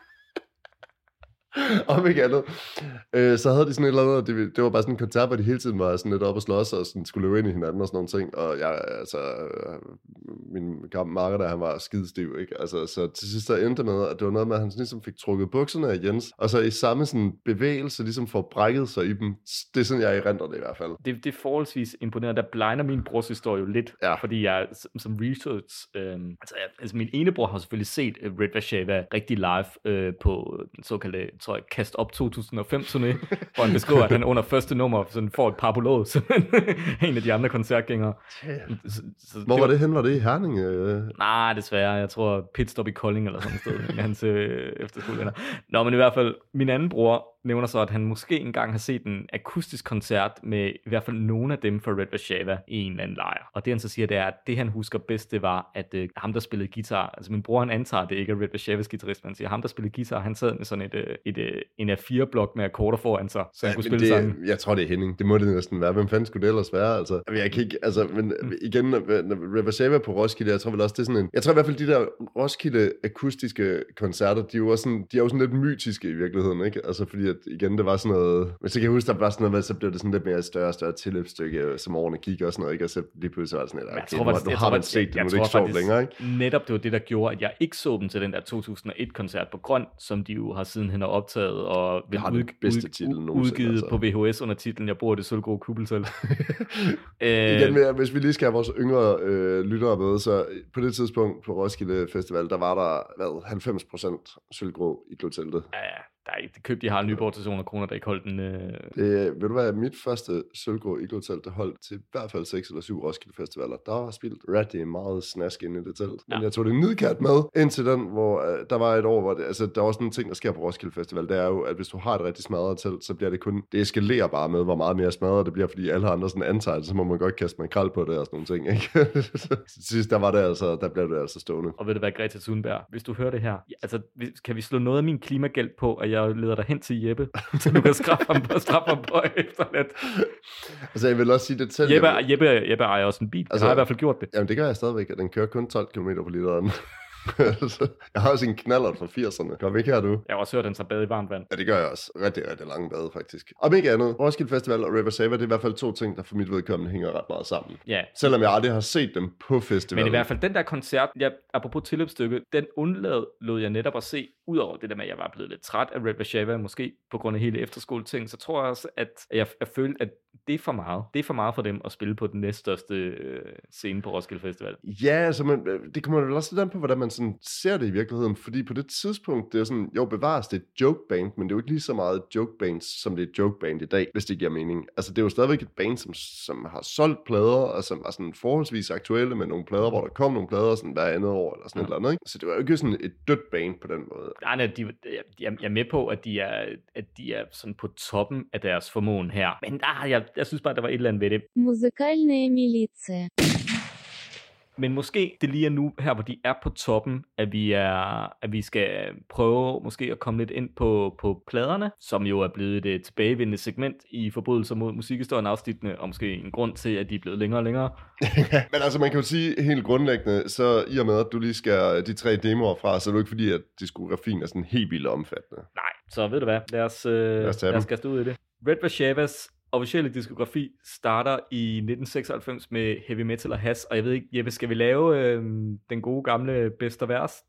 *laughs* Om ikke andet. Øh, så havde de sådan et eller andet, det, det var bare sådan en koncert, hvor de hele tiden var sådan lidt op og slås og sådan skulle løbe ind i hinanden og sådan nogle ting. Og jeg, altså, øh, min gamle marker der, han var skidestiv, ikke? Altså, så til sidst så endte med, at det var noget med, at han ligesom fik trukket bukserne af Jens, og så i samme sådan bevægelse ligesom får brækket sig i dem. Det er sådan, jeg erindrer det i hvert fald. Det, det er forholdsvis imponerende. Der blinder min brors historie jo lidt, Ja. fordi jeg som, research, øhm, altså, jeg, altså min ene bror har selvfølgelig set uh, Red Vashava rigtig live øh, på den såkaldte tror jeg, Kast Op 2005 turné, *laughs* hvor han beskriver, at han under første nummer sådan får et par på låget, *laughs* som en af de andre koncertgængere. Så, så Hvor var det hen? Var det i Herning? øh? Nej, desværre. Jeg tror pitstop i Kolding eller sådan et sted med hans øh, efterskolevenner. Nå, men i hvert fald, min anden bror nævner så, at han måske engang har set en akustisk koncert med i hvert fald nogle af dem fra Red Vashava i en eller anden lejr. Og det han så siger, det er, at det han husker bedst, det var, at øh, ham der spillede guitar, altså min bror han antager, at det ikke er Red Vashavas guitarist, men han siger, ham der spillede guitar, han sad med sådan et, øh, et, øh, en af fire blok med akkorder foran sig, så han Ja, kunne spille det, sangen. Jeg tror, det er Henning. Det må det næsten være. Hvem fanden skulle det ellers være? Altså, jeg kan ikke, altså, men Mm. igen, når- når River Sava på Roskilde, jeg tror vel også, det er sådan en... Jeg tror i hvert fald, de der Roskilde akustiske koncerter, de er jo, også sådan, de er jo sådan lidt mytiske i virkeligheden, ikke? Altså, fordi at, igen, det var sådan noget... Men så kan jeg huske, der var sådan noget, med, så blev det sådan lidt mere større og større tilløbsstykke, som årene gik og sådan noget, ikke? Og så lige pludselig var det sådan lidt, Men jeg okay, tror nu, faktisk- nu har man set det, nu er det ikke sjovt længere, ikke? Netop det var det, der gjorde, at jeg ikke så dem til den der 2001-koncert på Grøn, som de jo har sidenhen har optaget og Det har den bedste titel nogensinde, udgivet altså. på VHS under titlen Jeg bor i det sølvgrå kubelsel. *laughs* øh, Igen, med, hvis vi lige skal have vores yngre øh, lyttere med, så på det tidspunkt på Roskilde Festival, der var der, hvad, 90% sølvgrå i gloteltet. ja, ja, der er ikke, det købte de Harald Nyborg til 200 kroner, der ikke holdt den. Øh, Det, ved du hvad, mit første sølvgrå iglotelt, det holdt til i hvert fald 6 eller 7 Roskilde Festivaler. Der var spildt rigtig meget snask inde i det telt. Men Ja. jeg tog det nidkært med indtil den, hvor øh, der var et år, hvor det, altså, der var sådan en ting, der sker på Roskilde Festival. Det er jo, at hvis du har et rigtig smadret telt, så bliver det kun, det eskalerer bare med, hvor meget mere smadret det bliver, fordi alle andre sådan antager det, så må man godt kaste makrel på det og sådan nogle ting, ikke? til *laughs* sidst, der var det altså, der blev det altså stående. og ved du hvad, Greta Thunberg, hvis du hører det her, altså, kan vi slå noget af min klimagæld på, at jeg leder dig hen til Jeppe, så du kan straffe ham på, straffe ham på efter lidt. Altså, jeg vil også sige, det telt, Jeppe, Jeppe, Jeppe ejer også en bil. Altså, Altså- jeg har i hvert fald gjort det. Jamen, det gør jeg stadigvæk, og den kører kun 12 km på literen. *laughs* Så jeg har også en knaller fra 80'erne. Kom ikke her, du. Jeg har også hørt, at han tager bad i varmt vand. Ja, det gør jeg også. Rigtig, rigtig lange bade, faktisk. Om ikke andet, Roskilde Festival og River Sava, det er i hvert fald to ting, der for mit vedkommende hænger ret meget sammen. Ja, Selvom jeg aldrig har set dem på festivalen. Men i hvert fald den der koncert, jeg, apropos tilløbsstykke, den undlad lod jeg netop at se, udover det der med, at jeg var blevet lidt træt af Red Vashava, måske på grund af hele efterskoleting, så tror jeg også, at jeg, jeg følte, at det er for meget. Det er for meget for dem at spille på den næststørste øh, scene på Roskilde Festival. Ja, altså, man, det kommer vel også lidt an på, hvordan man sådan ser det i virkeligheden, fordi på det tidspunkt, det er sådan, jo bevares, det er et joke band, men det er jo ikke lige så meget joke bands, som det er et joke band i dag, hvis det giver mening. Altså, det er jo stadigvæk et band, som, som har solgt plader, og som var sådan forholdsvis aktuelle med nogle plader, hvor der kom nogle plader sådan hver andet år, eller sådan ja. et eller andet, ikke? Så det var jo ikke sådan et dødt band på den måde. Nej, nej, de, jeg, jeg er med på, at de er, at de er sådan på toppen af deres formåen her. Men ah, jeg, jeg synes bare, der var et eller andet ved det. Музыкальная милиция. Men måske det lige er nu, her hvor de er på toppen, at vi, er, at vi skal prøve måske at komme lidt ind på, på pladerne, som jo er blevet et tilbagevendende segment i forbrydelser mod musikhistorien afsnittene, og måske en grund til, at de er blevet længere og længere. *laughs* Men altså, man kan jo sige helt grundlæggende, så i og med, at du lige skal de tre demoer fra, så er det jo ikke fordi, at diskografien er sådan helt vildt omfattende. Nej, så ved du hvad, lad os, øh, lad os lad os kaste ud i det. Red Vashavas officielle diskografi starter i 1996 med heavy metal og has, og jeg ved ikke, Jeppe, skal vi lave øh, den gode gamle bedst og værst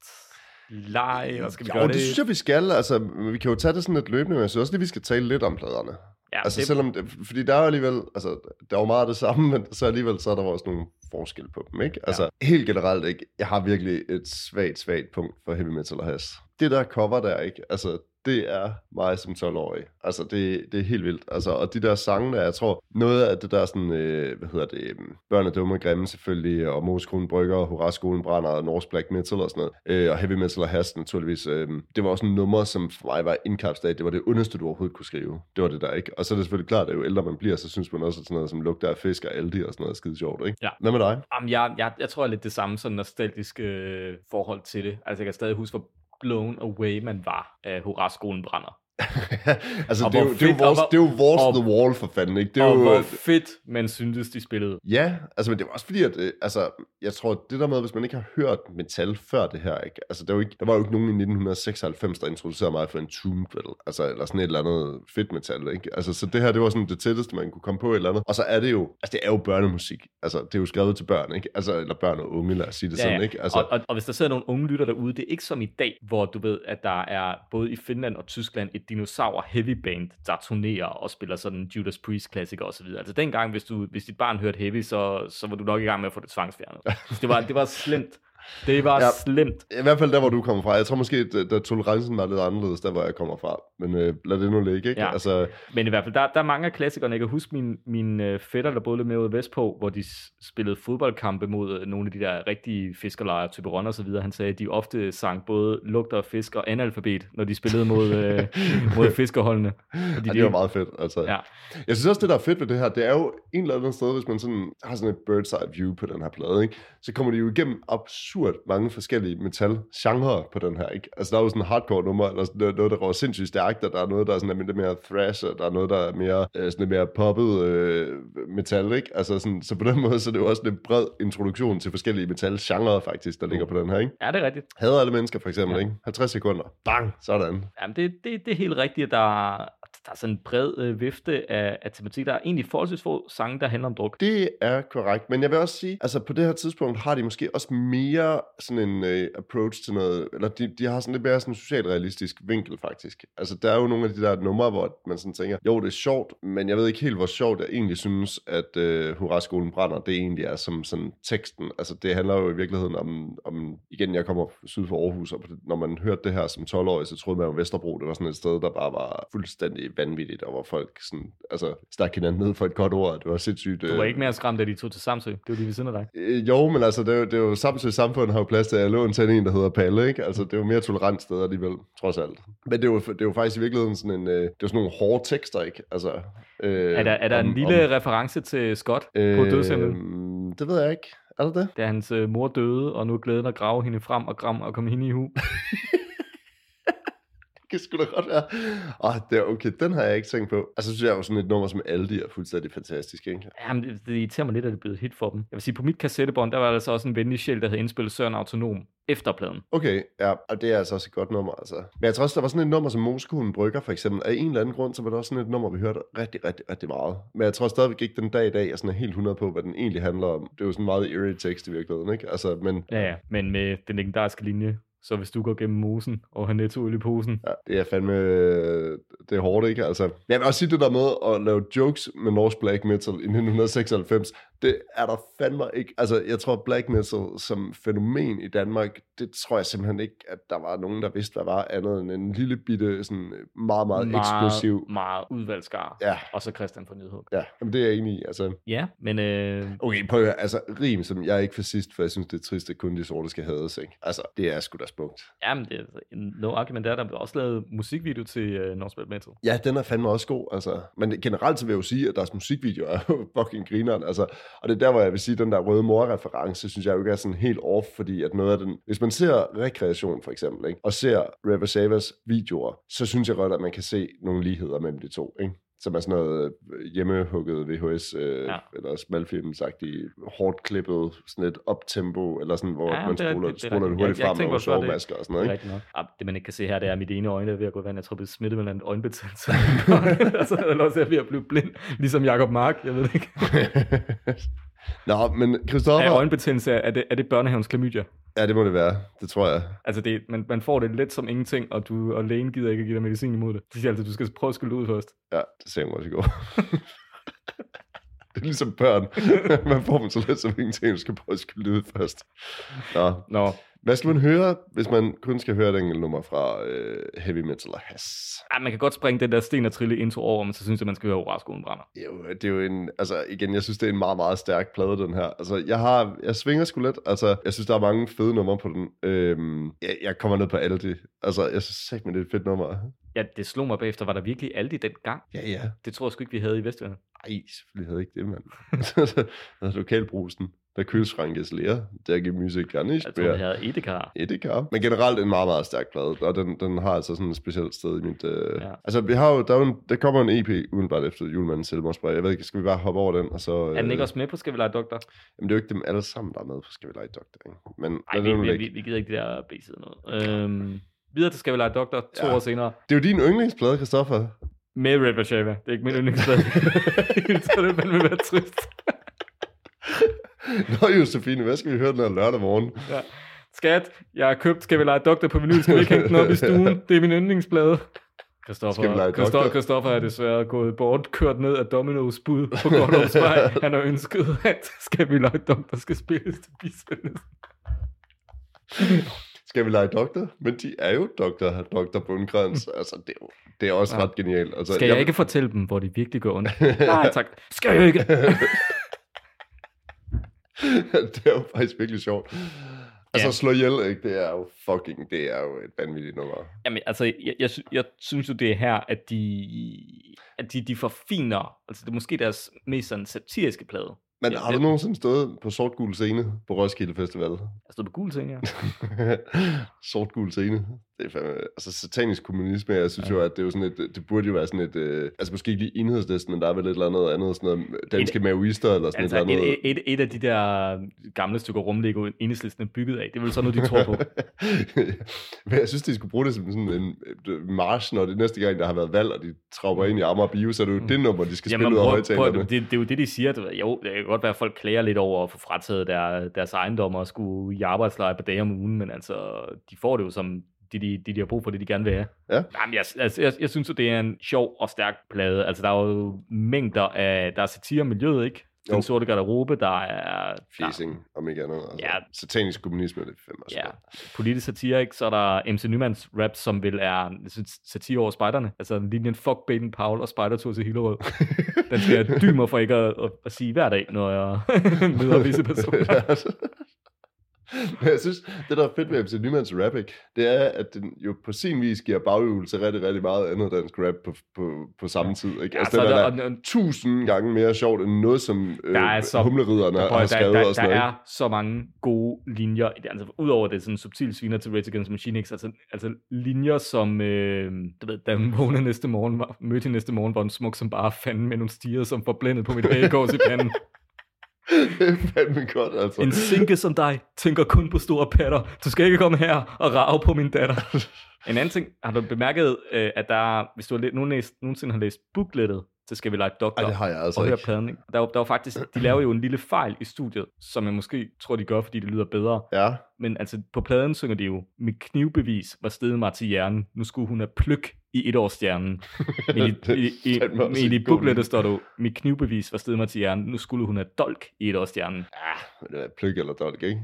leg, og skal vi Jo, gøre det, det? synes jeg, vi skal. Altså, vi kan jo tage det sådan lidt løbende, men jeg synes også lige, vi skal tale lidt om pladerne. ja, altså, det, selvom, det, fordi der er jo alligevel, altså, der er jo meget af det samme, men så alligevel, så er der også nogle forskel på dem, ikke? Altså, helt generelt, ikke? Jeg har virkelig et svagt, svagt punkt for heavy metal og has. Det der cover der, ikke? Altså, det er mig som 12-årig. Altså, det, det er helt vildt. Altså, og de der sange der, jeg tror, noget af det der sådan, øh, hvad hedder det, øh, Børn er dumme og grimme selvfølgelig, og Moskronen Brygger, og Hurra Skolen Brænder, og Norsk Black Metal og sådan noget, øh, og Heavy Metal og Has naturligvis. Øh, det var også en nummer, som for mig var indkapsdag. Det var det ondeste, du overhovedet kunne skrive. Det var det der, ikke? Og så er det selvfølgelig klart, at jo ældre man bliver, så synes man også, at sådan noget som lugter af fisk og aldi og sådan noget er skide sjovt, ikke? Ja. Hvad med dig? Jamen, jeg, jeg, jeg tror jeg er lidt det samme sådan nostalgisk øh, forhold til det. Altså, jeg kan stadig huske, hvor blown away man var af Horace Skolen brænder. *laughs* altså, det er, jo, hvor det, er jo fedt, vores, hvor- det er jo vores og- The Wall for fanden, ikke? Det er og jo, hvor fedt man syntes, de spillede. Ja, altså, men det var også fordi, at, øh, altså, jeg tror, det der med, hvis man ikke har hørt metal før det her, ikke? Altså, der var, ikke, der var jo ikke nogen i 1996, der introducerede mig for en Tomb? Altså, eller sådan et eller andet fedt metal, ikke? Altså, så det her, det var sådan det tætteste, man kunne komme på et eller andet. Og så er det jo, altså, det er jo børnemusik. Altså, det er jo skrevet til børn, ikke? Altså, eller børn og unge, lad os sige det Ja, sådan, ja. ikke? Altså, Og, og, og hvis der sidder nogle unge lytter derude, det er ikke som i dag, hvor du ved, at der er både i Finland og Tyskland et dinosaur heavy band, der turnerer og spiller sådan Judas Priest klassiker osv. Altså dengang, hvis, du, hvis dit barn hørte heavy, så, så var du nok i gang med at få det tvangsfjernet. *laughs* det var, det var slemt. Det var Ja. slemt. I hvert fald der, hvor du kommer fra. Jeg tror måske, at der tolerancen var lidt anderledes, der hvor jeg kommer fra. Men øh, lad det nu ligge, ikke? Ja. Altså, Men i hvert fald, der, der er mange af klassikerne. Jeg kan huske min, min øh, fætter, der boede lidt med ude vestpå, hvor de spillede fodboldkampe mod øh, nogle af de der rigtige fiskerlejre, Typeron og så videre. Han sagde, at de ofte sang både lugter og fisk og analfabet, når de spillede mod, øh, *laughs* mod fiskerholdene. Fordi ja, det var meget fedt. Altså. Ja. Jeg synes også, det der er fedt ved det her, det er jo en eller anden sted, hvis man sådan har sådan et bird's eye view på den her plade, ikke? så kommer de jo igennem absurd mange forskellige metal-genrer på den her. Ikke? Altså der er jo sådan en hardcore nummer, eller sådan noget, noget, der går sindssygt stærkt, og der er noget, der er sådan lidt mere thrash, og der er noget, der er mere, øh, sådan lidt mere poppet øh, metal. Ikke? Altså sådan, så på den måde, så er det jo også en bred introduktion til forskellige metal-genrer faktisk, der ligger på den her. Ikke? Ja, det er rigtigt. Hader alle mennesker for eksempel, Ja. ikke? 50 sekunder. Bang! Sådan. Jamen, det, det, det er helt rigtigt, at der, der er sådan en bred øh, vifte af, af tematik. Der er egentlig forholdsvis få sange, der handler om druk. Det er korrekt, men jeg vil også sige, altså på det her tidspunkt har de måske også mere sådan en øh, approach til noget, eller de, de har sådan lidt mere sådan en socialrealistisk vinkel faktisk. Altså der er jo nogle af de der numre, hvor man sådan tænker, jo det er sjovt, men jeg ved ikke helt, hvor sjovt jeg egentlig synes, at øh, Hurra-skolen brænder, det egentlig er som sådan teksten. Altså det handler jo i virkeligheden om, om igen, jeg kommer syd for Aarhus, og når man hørte det her som 12-årig, så troede man jo Vesterbro, det var sådan et sted, der bare var fuldstændig vanvittigt, og hvor folk sådan, altså stak hinanden ned for et godt ord, det var sindssygt. Du var øh, ikke mere skræmt, da de tog til Samsø. Det var lige ved siden af dig. Øh, jo, men altså, det er jo, det er jo samtidig samfund har jo plads til at låne til en, der hedder Palle, ikke? Altså, det er jo mere tolerant sted alligevel, trods alt. Men det er jo, det er jo faktisk i virkeligheden sådan en, øh, det er jo sådan nogle hårde tekster, ikke? Altså, øh, Er der, er der en om- lille om- reference til Scott på dødsenglen? Øh, det ved jeg ikke. Er det det? Da hans øh, mor døde, og nu er glæden at grave hende frem og gram og komme hende i hu. *laughs* Det sgu da godt være. Åh, det er okay, den har jeg ikke tænkt på. Altså, så synes jeg jo sådan et nummer som Aldi er fuldstændig fantastisk, ikke? Jamen, det, det irriterer mig lidt, at det et hit for dem. Jeg vil sige, på mit kassettebånd, der var der så også en venlig sjæl, der havde indspillet Søren Autonom efter pladen. Okay, ja, og det er altså også et godt nummer, altså. Men jeg tror også, der var sådan et nummer som Mosekonen Brygger, for eksempel. Af en eller anden grund, så var der også sådan et nummer, vi hørte rigtig, rigtig, rigtig meget. Men jeg tror stadigvæk ikke den dag i dag, jeg sådan er helt 100 på, hvad den egentlig handler om. Det er jo sådan meget eerie tekst i virkeligheden, ikke? Altså, men Ja, ja. Men med den legendariske linje, så hvis du går gennem mosen og har netto i posen, ja, det er fandme, det er hårdt, ikke? Altså, jeg vil også sige det der med at lave jokes med Norse Black Metal i 1996, det er der fandme ikke. Altså, jeg tror, Black Metal som fænomen i Danmark, det tror jeg simpelthen ikke, at der var nogen, der vidste, hvad var andet end en lille bitte, sådan meget, meget, meget eksplosiv. meget udvalgskar. Ja, Og så Christian for Nydhug. ja, jamen, det er jeg enig i. Altså, Ja, men øh, okay, prøv at høre, altså, rim, som jeg er ikke fascist, for jeg synes, det er trist, at kun de sorte skal hades, ikke? Altså, det er sgu da smukt. jamen, det, no argument er, der blev også lavet musikvideo til øh, North Metal. Ja, den er fandme også god, altså. Men generelt så vil jeg jo sige, at deres musikvideoer er *laughs* fucking grineren, altså. Og det er der, hvor jeg vil sige, at den der røde mor-reference, synes jeg jo ikke er sådan helt off, fordi at noget af den... Hvis man ser Rekreation for eksempel, ikke? og ser River Savers videoer, så synes jeg godt, at man kan se nogle ligheder mellem de to, ikke? Som er sådan noget øh, hjemmehugget VHS, øh, Ja. ja. eller smalfilmsagtigt, hårdt klippet, sådan et optempo, eller sådan, hvor Ja, ja, man det er spoler, det er spoler det hurtigt Jeg- jeg frem også bare, det- sovemasker og sådan Det noget, ikke? nok. Ah, det man ikke kan se her, det er, at mit ene øjne er ved at gå i vand. Jeg tror, det er smittet med en øjenbetændelse. *laughs* *laughs* altså, eller også er jeg ved at blive blind, ligesom Jacob Mark. Jeg ved det ikke. *laughs* Nå, men Christoffer... Er øjenbetændelse, er det, er det børnehavens klamydia? Ja, det må det være. Det tror jeg. Altså, det, man, man får det lidt som ingenting, og, du, og lægen gider ikke at give dig medicin imod det. De siger altid, du skal prøve at skylle ud først. Ja, det sagde hun også i går. *laughs* det er ligesom børn. man får dem så let som ingenting, du skal prøve at skylde ud først. Nå. Nå, Hvad skal man høre, hvis man kun skal høre et enkelt nummer fra øh, Heavy Metal og Has? ej, man kan godt springe den der sten og trille intro over, men så synes jeg, man skal høre Oraskolen brænder. Jo, det er jo en, altså igen, jeg synes, det er en meget, meget stærk plade, den her. Altså, jeg har, jeg svinger sgu lidt, altså, jeg synes, der er mange fede numre på den. Øhm, jeg, jeg kommer ned på Aldi. Altså, jeg synes sagt, det er et fedt nummer. Ja, det slog mig bagefter. Var der virkelig Aldi dengang? Ja, ja. Det tror jeg sgu ikke, vi havde i Vestjylland. Ej, selvfølgelig havde ikke det, mand. *laughs* er lokalbrusen. Der køleskrænkes lære. Der giver musik gerne Jeg tror, havde Edekar. Edeka. Men generelt en meget, meget stærk plade, og den, den har altså sådan et specielt sted i mit... Øh... Ja. Altså, vi har jo, der, er jo en, der kommer en EP udenbart efter julemandens selvmordsbrev. Jeg ved ikke, skal vi bare hoppe over den, og så... Er den ikke også med på Skal vi lege doktor? Jamen, det er jo ikke dem alle sammen, der er med på Skal vi lege doktor, ikke? Men Nej, lad vi, det vi, vi, vi, gider ikke det der B-side noget. Øhm, videre til Skal vi lege doktor, to Ja. år senere. Det er jo din yndlingsplade, Christoffer. Med Red Vashava. Det er ikke min *laughs* yndlingsplade. så *laughs* det ville være trist. *laughs* Nå, Josefine, hvad skal vi høre den her lørdag morgen? Ja. Skat, jeg har købt Skal vi lege doktor på vinyl. Skal vi ikke hænge den op i stuen? *laughs* Det er min yndlingsplade. Christoffer, Christoffer? Christoffer er desværre gået bort, kørt ned af Domino's bud på Godthåbsvej. *laughs* Han har ønsket, at Skal vi lege doktor skal spilles til bisættelsen. Skal vi lege doktor? Men de er jo doktor, doktor Bundkrans. Altså, det er, jo, det er også Ja. ret genialt. Altså, Skal jeg ikke fortælle dem, hvor de virkelig går ondt? Nej, tak. Skal jeg ikke. *laughs* det er jo faktisk virkelig sjovt. Altså, Ja. slå ihjel, ikke? Det er jo fucking, det er jo et vanvittigt nummer. Jamen, altså, jeg, jeg, jeg synes jo, det er her, at de, at de, de forfiner, altså det er måske deres mest sådan satiriske plade. Men Ja, har du det- nogensinde stået på sort-gul scene på Roskilde Festival? Jeg stod på gule ting, ja. *laughs* sort-gul scene. Det er fandme, altså satanisk kommunisme, jeg synes Ja. jo, at det er jo sådan et, det burde jo være sådan et, øh, altså måske ikke lige enhedslisten, men der er vel et eller andet andet, sådan noget danske maoister, eller sådan Altså, et eller andet. et, et, et af de der gamle stykker rumlego, enhedslisten er bygget af, det er vel sådan noget, de tror på. *laughs* Men jeg synes, de skulle bruge det som sådan en øh, march, når det næste gang, der har været valg, og de trapper ind i Amager Bio, så er det jo det nummer, de skal spille ud af højtalerne. det, det, er jo det, de siger. Ved, jo, det kan godt være, at folk klager lidt over at få frataget der, deres ejendommer og skulle i arbejdslejre på dage om ugen, men altså, de får det jo som de, de, de, de har brug for det, de gerne vil have. Ja. Jamen, jeg, altså, jeg, jeg synes jo, det er en sjov og stærk plade. Altså, der er jo mængder af, der er satire miljøet, ikke? Den Jo. sorte garderobe, der er... Der, Fjesing, om ikke andet. Altså, Ja. Satanisk kommunisme, det er fandme også Ja, politisk satire, ikke? Så er der MC Nymans rap, som vil er satire over spejderne. Altså linjen fuck Baden Powell og spejdertur til Hillerød. Den skal jeg *laughs* dyme for ikke at, at, at, sige hver dag, når jeg *laughs* møder visse personer. *laughs* *laughs* Men jeg synes, det der er fedt ved MC Nymans rap, ikke, det er, at den jo på sin vis giver bagøvelse rigtig, rigtig meget andet dansk rap på, på, på samme tid. Ikke? Ja, Altså, så det er der, der, og, tusind gange mere sjovt end noget, som øh, Der er så- humleriderne der, har der, skrevet der, og sådan der noget. er så mange gode linjer. Altså, udover det sådan subtil sviner til Rage Against Machine, ikke? altså, altså linjer som, øh, du ved, da hun vågnede næste morgen, mødte næste morgen, var hun smuk som bare fanden med nogle stiger, som forblændet på mit *laughs* hagekors i panden. Det er fandme godt, altså. En sinke som dig tænker kun på store patter. Du skal ikke komme her og rave på min datter. *laughs* En anden ting, har du bemærket, øh, at der, hvis du har læ- nogen, nogensinde har læst booklettet, så skal vi lege doktor Ej, det har jeg altså og ikke. pladen. Ikke? Der, var- der var faktisk, de laver jo en lille fejl i studiet, som jeg måske tror, de gør, fordi det lyder bedre. Ja, Men altså, på pladen synger de jo, mit knivbevis var stedet mig til hjernen. Nu skulle hun have pløk i etårsstjernen. *laughs* Men i, i, i, i booklettet linje. står du, mit knivbevis var stedet mig til hjernen. Nu skulle hun have dolk i etårsstjernen. ja det er pløk eller dolk, ikke?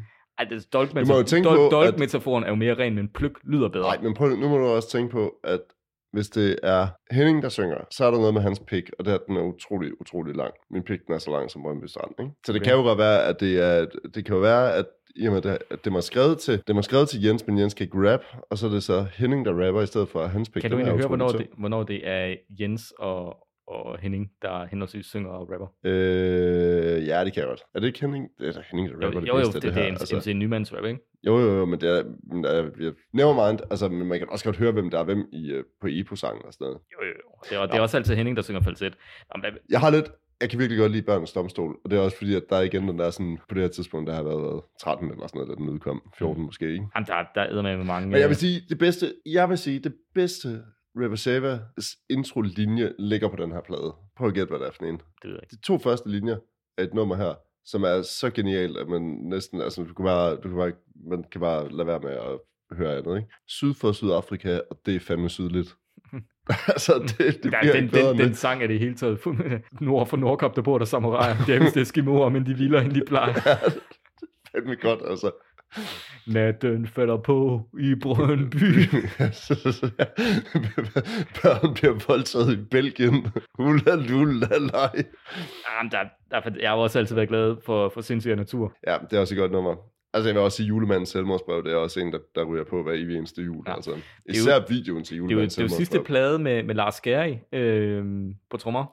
Det, dolk, må jo tænke på, dolk, at- metaforen er jo mere ren, men pløk lyder bedre. Nej, men prøv, nu må du også tænke på, at hvis det er Henning, der synger, så er der noget med hans pik, og det er, den er utrolig, utrolig lang. Min pik, den er så lang som Brøndby Strand, ikke? Så det Okay. kan jo godt være, at det er, det kan jo være, at i og med, det, at det var skrevet til, det var skrevet til Jens, men Jens kan ikke rap, og så er det så Henning, der rapper, i stedet for hans pik. kan du egentlig høre, hvornår det, hvornår det er Jens og, og Henning, der henholdsvis synger og rapper? Øh, ja, det kan jeg godt. Er det ikke Henning? Det er Henning, der Jo, rapper det jo, jo, det, af det, her. det er MC Nymands rap, ikke? Jo, jo, jo, men det er, er jeg- never mind, altså, men man kan også godt høre, hvem der er hvem i, øh, på Epo-sangen og sådan noget. Jo, jo, jo. Det er, det er også altid Henning, der synger falset. Nå, men, Jeg har lidt, jeg kan virkelig godt lide Børnens Domstol, og det er også fordi, at der er igen den der sådan, på det her tidspunkt, der har været hvad, 13 eller sådan noget, da den udkom, 14 måske, ikke? Jamen, der, der er med mange... Men jeg vil øh, sige, det bedste, jeg vil sige, det bedste Reversavas intro-linje ligger på den her plade. Prøv at gætte, hvad det er for en. det ved jeg ikke. De to første linjer af et nummer her, som er så genialt, at man næsten, altså du kan bare, du kan bare, man kan bare lade være med at høre andet, ikke? Syd for Sydafrika, og det er fandme sydligt. *laughs* altså, det, det Ja, bliver den, bedre den, den det. sang er det hele taget *laughs* nord for Nordkop, der bor der samuraier. James det Eskimoer, men de hviler end de plejer. *laughs* fandme godt, altså. *laughs* Natten falder på i Brøndby. *laughs* Børn bliver voldtaget i Belgien. Nej. Jamen, der, der, jeg har også altid været glad for, for sindssyg natur. Ja, det er også et godt nummer. Altså, jeg vil også sige, julemandens selvmordsbrev, det er også en, der, der ryger på hver evig eneste jul. Ja. Altså. Især videoen til Det er jo, julemandens det er jo sidste selvmordsbrev. plade med, med Lars Gary øh, på trommer.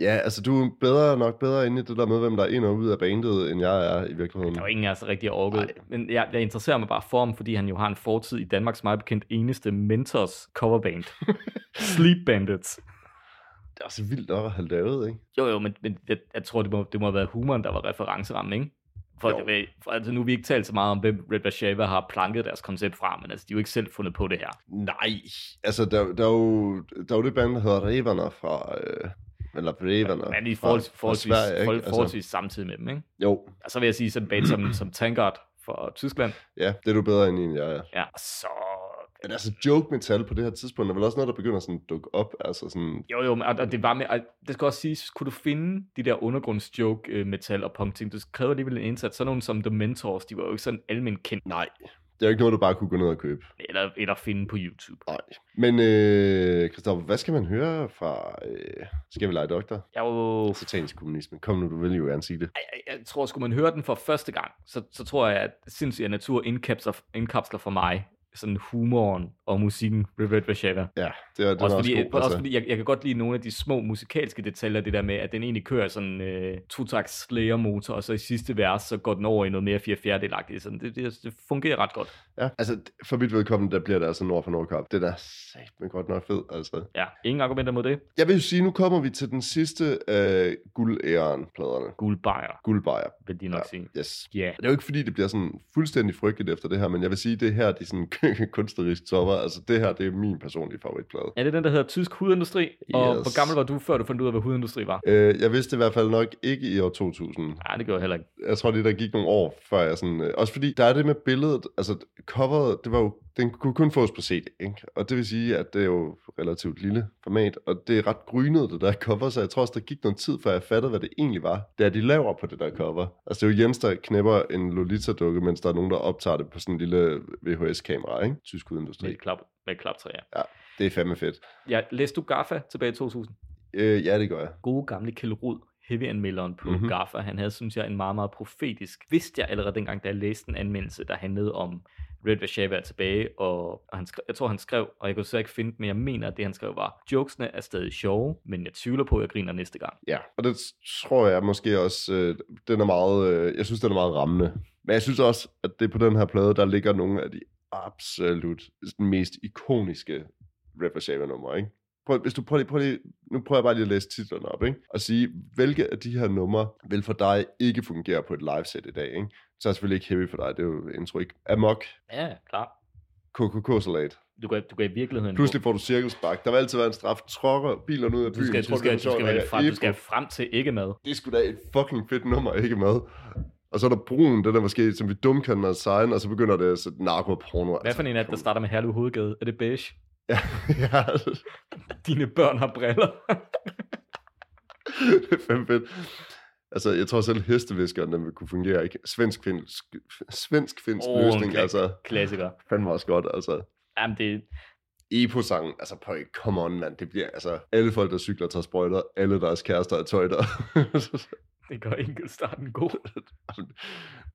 Ja, altså, du er bedre, nok bedre inde i det der med, hvem der er ind og ud af bandet, end jeg er i virkeligheden. Der er jo ingen af os rigtig orket. Men jeg, jeg interesserer mig bare for ham, fordi han jo har en fortid i Danmarks meget bekendt eneste Mentors coverband. *laughs* Sleep Bandits. Det er også vildt nok at have lavet, ikke? Jo, jo, men, men jeg, jeg tror, det må, det må have været humoren, der var referencerammen, ikke? For, det, for altså, nu har vi ikke talt så meget om, hvem Red Bashava har planket deres koncept fra, men altså, de har jo ikke selv fundet på det her. Nej, altså, der, der, er, jo, der er jo det band, der hedder Revaner fra... Øh, eller Revaner Men i fra, forhold, fra forholdsvis, Sverige, ikke? forhold, forholdsvis samtidig med dem, ikke? Jo, Og så vil jeg sige sådan en band som, som Tankard fra Tyskland. ja, det er du bedre end en, jeg er. Ja, så... Men altså, joke metal på det her tidspunkt er vel også noget, der begynder sådan at dukke op. Altså sådan, Jo, jo, men- og, det var med, og det skal også siges, kunne du finde de der undergrundsjoke øh, metal og punk ting, det kræver alligevel en indsats. Sådan nogle som The Mentors, de var jo ikke sådan almindeligt kendt. nej, Det er jo ikke noget, du bare kunne gå ned og købe. Eller, eller finde på YouTube. Nej. Men, øh, Christoffer, hvad skal man høre fra øh, Skal vi lege doktor? Jo, Satanisk kommunisme. Kom nu, du vil jo gerne sige det. jeg, jeg, jeg tror, skulle man høre den for første gang, så, så tror jeg, at sindssyg natur indkapsler, indkapsler for mig sådan humoren og musikken ved Red. Ja, det er, den Også er fordi, også god. også altså. fordi jeg, jeg kan godt lide nogle af de små musikalske detaljer, det der med, at den egentlig kører sådan øh, to-taks slayer motor, og så i sidste vers, så går den over i noget mere 4 fjerdelagtigt. Sådan, det, det, det, fungerer ret godt. Ja, altså for mit vedkommende, der bliver det altså Nord for Nordkap. Det er sagt men godt nok fed, altså. Ja, ingen argumenter mod det. Jeg vil jo sige, nu kommer vi til den sidste af guldæren-pladerne. Guldbejer, Guldbejer. vil de nok sige. Yes. Ja. Det er jo ikke fordi, det bliver sådan fuldstændig frygteligt efter det her, men jeg vil sige, det her det er sådan *laughs* kunstnerisk topper. Altså det her, det er min personlige favoritplade. Er det den, der hedder Tysk Hudindustri? Og Yes. hvor gammel var du, før du fandt ud af, hvad hudindustri var? Øh, jeg vidste i hvert fald nok ikke i år 2000. Nej, det gjorde jeg heller ikke. Jeg tror lige, der gik nogle år, før jeg sådan... Øh, også fordi, der er det med billedet, altså coveret, det var jo, den kunne kun fås på CD, ikke? Og det vil sige, at det er jo relativt lille format, og det er ret grynet, det der cover, så jeg tror også, der gik noget tid, før jeg fattede, hvad det egentlig var, da de laver på det der cover. Altså, det er jo Jens, der knæpper en Lolita-dukke, mens der er nogen, der optager det på sådan en lille VHS-kamera, ikke? Tysk Med udindustri. et, klap, med klaptræ, ja. Det er fandme fedt. ja. Læste du Gaffa tilbage i 2000? Øh, ja, det gør jeg. Gode gamle Kjell Rud, heavy-anmelderen på Mhm. mm-hmm. Gaffa, han havde, synes jeg, en meget, meget profetisk, vidste jeg allerede dengang, da jeg læste en anmeldelse, der handlede om Red Vashava er tilbage, og, og han skrev, jeg tror, han skrev, og jeg kunne så ikke finde men jeg mener, at det, han skrev, var, jokesene er stadig sjove, men jeg tvivler på, at jeg griner næste gang. Ja, og det tror jeg måske også, øh, den er meget, øh, jeg synes, den er meget rammende. Men jeg synes også, at det er på den her plade, der ligger nogle af de absolut mest ikoniske Red Shava numre, ikke? Prøv, hvis du prøver lige, prøv lige, nu prøver jeg bare lige at læse titlerne op, ikke? Og sige, hvilke af de her numre vil for dig ikke fungere på et live-set i dag, ikke? Så er det selvfølgelig ikke heavy for dig, det er jo intro, ikke? Amok, Ja, klar. KKK-salat. Du kan, du kan i virkeligheden... Pludselig får du cirkelspark. Der vil altid være en straf. Trokker bilerne ud af du byen. skal, du skal, du skal, vælge at frem, du skal frem til ikke med. det er sgu da et fucking fedt nummer, ikke med. Og så er der brun, den er måske, som vi dumt kan man sign, og så begynder det så narkoporno. Hvad for en af der starter med Herlev Hovedgade? Er det beige? Ja, *laughs* ja, Dine børn har briller. *laughs* det er fandme fedt. Altså, jeg tror selv hesteviskeren, den vil kunne fungere, ikke? Svensk finsk, svensk finsk oh, løsning, kla- altså, Klassiker. fandme også godt, altså. Jamen, det, Epo-sangen, altså på come on, mand, det bliver, altså, alle folk, der cykler, tager sprøjter, alle deres kærester er tøjter. *laughs* det gør enkeltstarten god.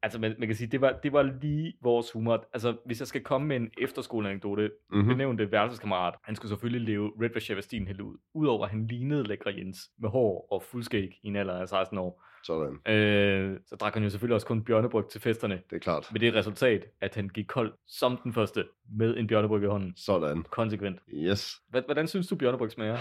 altså, man, man kan sige, det var, det var lige vores humor. Altså, hvis jeg skal komme med en efterskoleanekdote, Mhm. mm-hmm. benævnte værelseskammerat, han skulle selvfølgelig leve Red Vashava-stilen helt ud. Udover at han lignede lækre Jens med hår og fuldskæg i en alder af 16 år. Sådan, Øh, så drak han jo selvfølgelig også kun bjørnebryg til festerne. det er klart. Med det resultat, at han gik kold som den første med en bjørnebryg i hånden. Sådan. Konsekvent. Yes. Hvad- Hvordan synes du, bjørnebryg smager?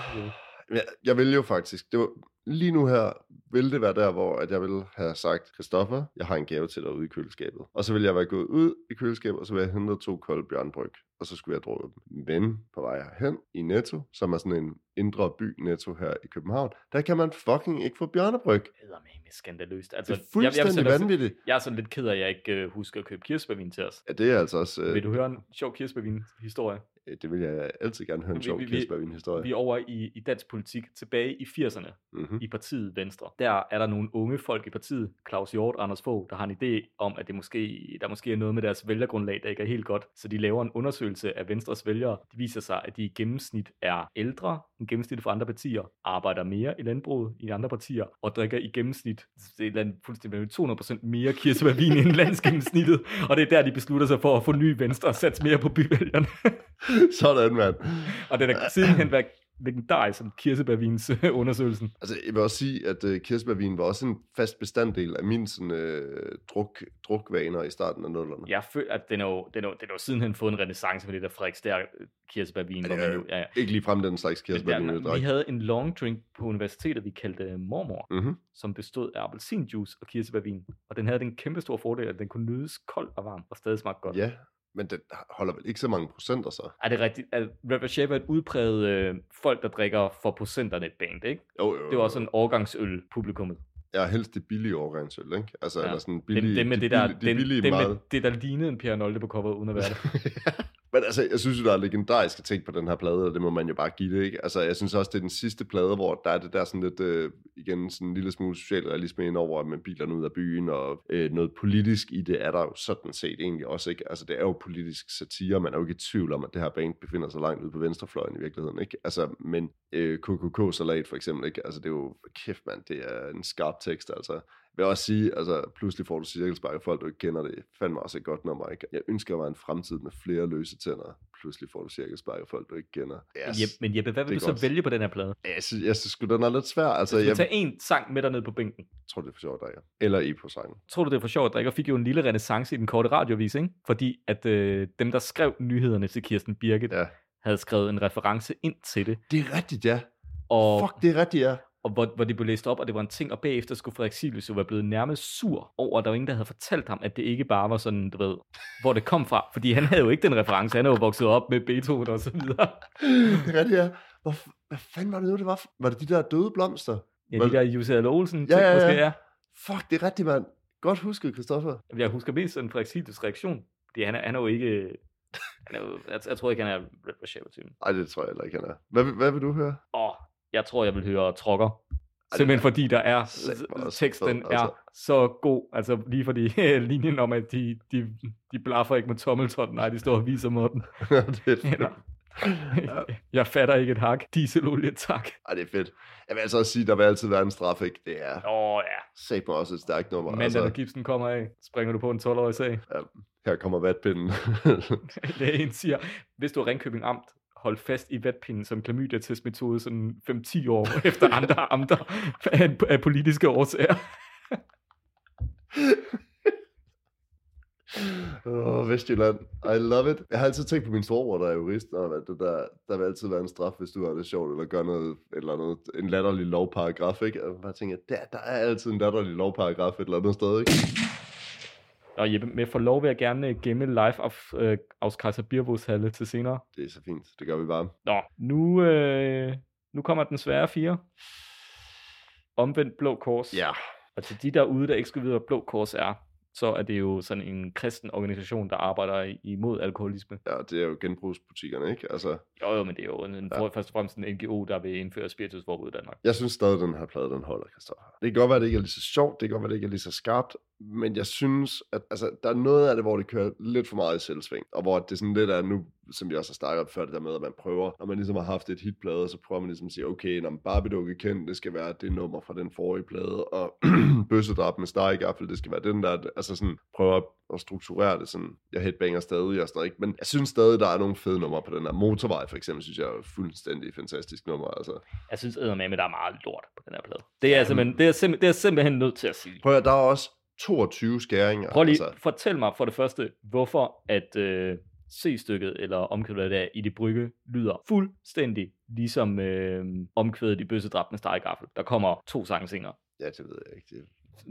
Jeg, jeg vil jo faktisk, det var, lige nu her, ville det være der, hvor at jeg ville have sagt, Christoffer, jeg har en gave til dig ude i køleskabet. Og så ville jeg være gået ud i køleskabet, og så ville jeg hente to kolde bjørnbryg, og så skulle jeg drukke dem. Men på vej herhen i Netto, som er sådan en indre by Netto her i København, der kan man fucking ikke få bjørnebryg. Det er skandaløst. Altså, Det er fuldstændig jeg, jeg, jeg, vanvittigt. jeg er sådan lidt ked af, at jeg ikke uh, husker at købe kirsebærvin til os. Ja, det er altså også, øh, Vil du høre en sjov kirsebærvin-historie? Øh, det vil jeg altid gerne høre en sjov vi- vi- kirsebærvin-historie. Vi er over i, i dansk politik tilbage i 80'erne Mm-hmm. i partiet Venstre. Der er der nogle unge folk i partiet, Claus Hjort og Anders Fogh, der har en idé om, at det måske, der måske er noget med deres vælgergrundlag, der ikke er helt godt. Så de laver en undersøgelse af Venstres vælgere. Det viser sig, at de i gennemsnit er ældre end gennemsnittet for andre partier, arbejder mere i landbruget i andre partier, og drikker i gennemsnit det er fuldstændig 200% mere kirsebærvin end landsgennemsnittet. Og det er der, de beslutter sig for at forny Venstre og satse mere på byvælgerne. *laughs* *laughs* Sådan, mand. og den er sidenhen været legendarisk som kirsebærvins undersøgelsen. Altså, jeg vil også sige, at uh, kirsebærvin var også en fast bestanddel af mine sådan, uh, druk, drukvaner i starten af nullerne. Jeg føler, at den er jo, den er jo, den er jo sidenhen fået en renaissance med det der Frederiksstær kirsebærvin. Ja, hvor det man jo, ja, ja. Ikke lige frem den slags kirsebærvin, Ja, vi havde en long drink på universitetet, vi kaldte øh, mormor, Mm-hmm. som bestod af appelsinjuice og kirsebærvin. Og den havde den kæmpe store fordel, at den kunne nydes kold og varm og stadig smagte godt. Ja, men den holder vel ikke så mange procenter så? Er det rigtigt? At Red Shave er et udpræget øh, folk, der drikker for procenterne et band, ikke? Jo, jo, Det var også en årgangsøl publikummet. Er helst det billige overgangsøl, ikke? Altså, Ja. ja. eller sådan billige, dem med de det der, billige, de dem, billige dem meget. med det, der lignede en Pierre Nolde på coveret, uden at være det. *laughs* Men altså, jeg synes jo, der er legendariske ting på den her plade, og det må man jo bare give det, ikke? Altså, jeg synes også, det er den sidste plade, hvor der er det der sådan lidt, øh, igen, sådan en lille smule socialrealisme ind over med bilerne ud af byen, og øh, noget politisk i det er der jo sådan set egentlig også, ikke? Altså, det er jo politisk satire, man er jo ikke i tvivl om, at det her band befinder sig langt ude på venstrefløjen i virkeligheden, ikke? Altså, men øh, KKK-salat for eksempel, ikke? Altså, det er jo, kæft mand, det er en skarp tekst, altså vil også sige, altså pludselig får du cirkelspark af folk, du ikke kender det. Fandme også et godt nummer, ikke? Jeg ønsker mig en fremtid med flere løse tænder. Pludselig får du cirkelspark af folk, du ikke kender. Yes, Jeppe, men Jeppe, hvad vil du så godt. vælge på den her plade? Jeg synes, jeg synes sgu, den er lidt svær. Altså, du jeg tager en sang med dig ned på bænken. tror, det er for sjovt, der er. Eller i på sangen. Tror du, det er for sjovt, drikker fik jo en lille renaissance i den korte radiovis, ikke? Fordi at øh, dem, der skrev nyhederne til Kirsten Birgit, Ja. havde skrevet en reference ind til det. Det er rigtigt, ja. Og, Fuck, det er rigtigt, ja. Og hvor, hvor det blev læst op, og det var en ting, og bagefter skulle Frederik Silius jo være blevet nærmest sur over, at der var ingen, der havde fortalt ham, at det ikke bare var sådan, du ved, hvor det kom fra. Fordi han havde jo ikke den reference, han er jo vokset op med Beethoven og så videre. Det er rigtigt, ja. Hvor, hvad fanden var det nu, det var? Var det de der døde blomster? Ja, Hvad- de der Jussi Olsen Ja, ja, ja. måske er. Fuck, det er rigtigt, mand. Godt husket, Christoffer. Jeg husker mest sådan Frederik Silius reaktion. Fordi han er, han er jo ikke... Han er jeg, jeg, tror ikke, han er Red Rashaver typen Ej, det tror jeg heller ikke, han er. Hvad, hvad vil du høre? Åh, jeg tror, jeg vil høre Trokker. Simpelthen er fordi der er, teksten fed, altså. er så god. Altså lige fordi *laughs* linjen om, at de, de, de blaffer ikke med tommeltotten, nej, de står og viser måden. *laughs* det er fedt. *laughs* Jeg fatter ikke et hak. Dieselolie, tak. Ej, det er fedt. Jeg vil altså også sige, der vil altid være en straf, ikke? Det er Åh oh, ja. sagt mig også et stærkt nummer. Mandag, altså, når gipsen kommer af, springer du på en 12-årig sag. her kommer vatpinden. Lægen siger, hvis du er Ringkøbing Amt, hold fast i vatpinden som klamydia-testmetode sådan 5-10 år *laughs* efter andre amter af, af politiske årsager. Åh, oh, Vestjylland. I love it. Jeg har altid tænkt på min storebror, der er jurist, og at det der, der vil altid være en straf, hvis du har det sjovt, eller gør noget, eller andet, en latterlig lovparagraf, ikke? Og jeg bare tænker, der, der er altid en latterlig lovparagraf et eller andet sted, ikke? Og Jeppe, med for lov vil jeg gerne øh, gemme live af øh, aus Kaiser Birvåshalle til senere. Det er så fint. Det gør vi bare. Nå, nu, øh, nu kommer den svære fire. Omvendt Blå Kors. Ja. Og til de derude, der ikke skal vide, hvad Blå Kors er, så er det jo sådan en kristen organisation, der arbejder imod alkoholisme. Ja, det er jo genbrugsbutikkerne, ikke? Altså, Jo, jo, men det er jo en, Ja. først og fremmest en NGO, der vil indføre spiritusforbud i Danmark. jeg synes stadig, den her plade, den holder, Christoffer. Det kan godt være, at det ikke er lige så sjovt, det kan godt være, at det ikke er lige så skarpt, men jeg synes, at altså, der er noget af det, hvor det kører lidt for meget i selvsving, og hvor det sådan lidt er nu, som vi også har snakket om før, det der med, at man prøver, når man ligesom har haft et hitplade, så prøver man ligesom at sige, okay, når Barbie dukke kendt, det skal være det nummer fra den forrige plade, og *clears throat* bøssedrab med stegegaffel, det skal være den der, altså sådan, prøver at strukturere det sådan, jeg headbanger stadig og sådan noget, ikke? men jeg synes stadig, der er nogle fede numre på den her motorvej, for eksempel, synes jeg er fuldstændig fantastisk nummer, altså. Jeg synes eddermame, at der er meget lort på den her plade. Det er, simpelthen, det er, simpelthen, det er simpelthen nødt til at sige. Prøv at, der er også 22 skæringer. Prøv lige, Altså, fortæl mig for det første, hvorfor at øh, C-stykket, eller omkvædet der i de brygge, lyder fuldstændig ligesom øh, omkvædet i Bøssedrab med stegegaffel. Der kommer to sange senere. ja, det ved jeg ikke. Det,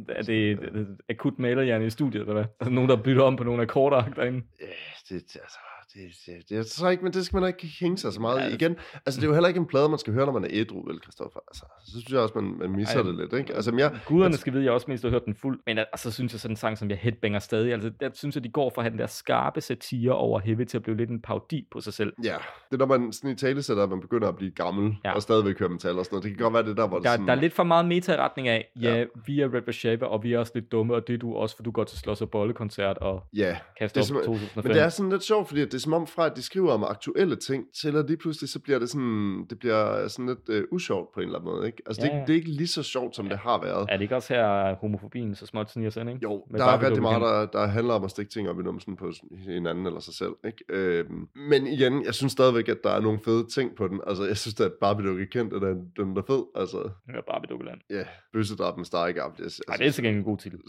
Er det et, et, et akut malerhjerne i studiet, eller hvad? Altså nogen, der bytter om på nogle akkorder derinde? ja, det, det, altså, det, det, det, tror ikke, men det skal man ikke hænge sig så meget Ja, i. Igen, altså det er jo heller ikke en plade, man skal høre, når man er ædru, vel, Christoffer? Altså, så synes jeg også, man, man misser Ej, det lidt, ikke? Altså, men jeg, Guderne skal vide, at jeg også mest har hørt den fuld. Men altså, synes jeg sådan en sang, som jeg headbanger stadig. Altså, der synes jeg, de går fra at have den der skarpe satire over Heavy til at blive lidt en parodi på sig selv. ja, det er, når man sådan i tale sætter, at man begynder at blive gammel, Ja. og stadigvæk høre metal og sådan noget. Det kan godt være det der, hvor det Der, sådan... der er lidt for meget meta i retning af, ja, Ja. vi er Red Shava, og vi er også lidt dumme, og det er du også, for du går til Slås og Bolle-koncert og Ja, kaster Det er op i simpelthen- 2005. Men det er sådan lidt sjovt, fordi det er som om fra, at de skriver om aktuelle ting, til at lige pludselig, så bliver det sådan, det bliver sådan lidt øh, usjovt på en eller anden måde, ikke? Altså, det, Ja, er, ja. ikke- det er ikke lige så sjovt, som det har været. Er det ikke også her homofobien så småt sniger sig ind, ikke? Jo, Med der er rigtig meget, der, der handler om at stikke ting op i numsen på hinanden eller sig selv. Ikke? Øhm, men igen, jeg synes stadigvæk, at der er nogle fede ting på den. Altså, jeg synes, at Barbie dukke kendt, og den, den er fed. Altså, Ja, Barbie Dukkeland. ja, bøssedrab med stegegaffel. Jeg, Ej, det er så gengæld en god titel.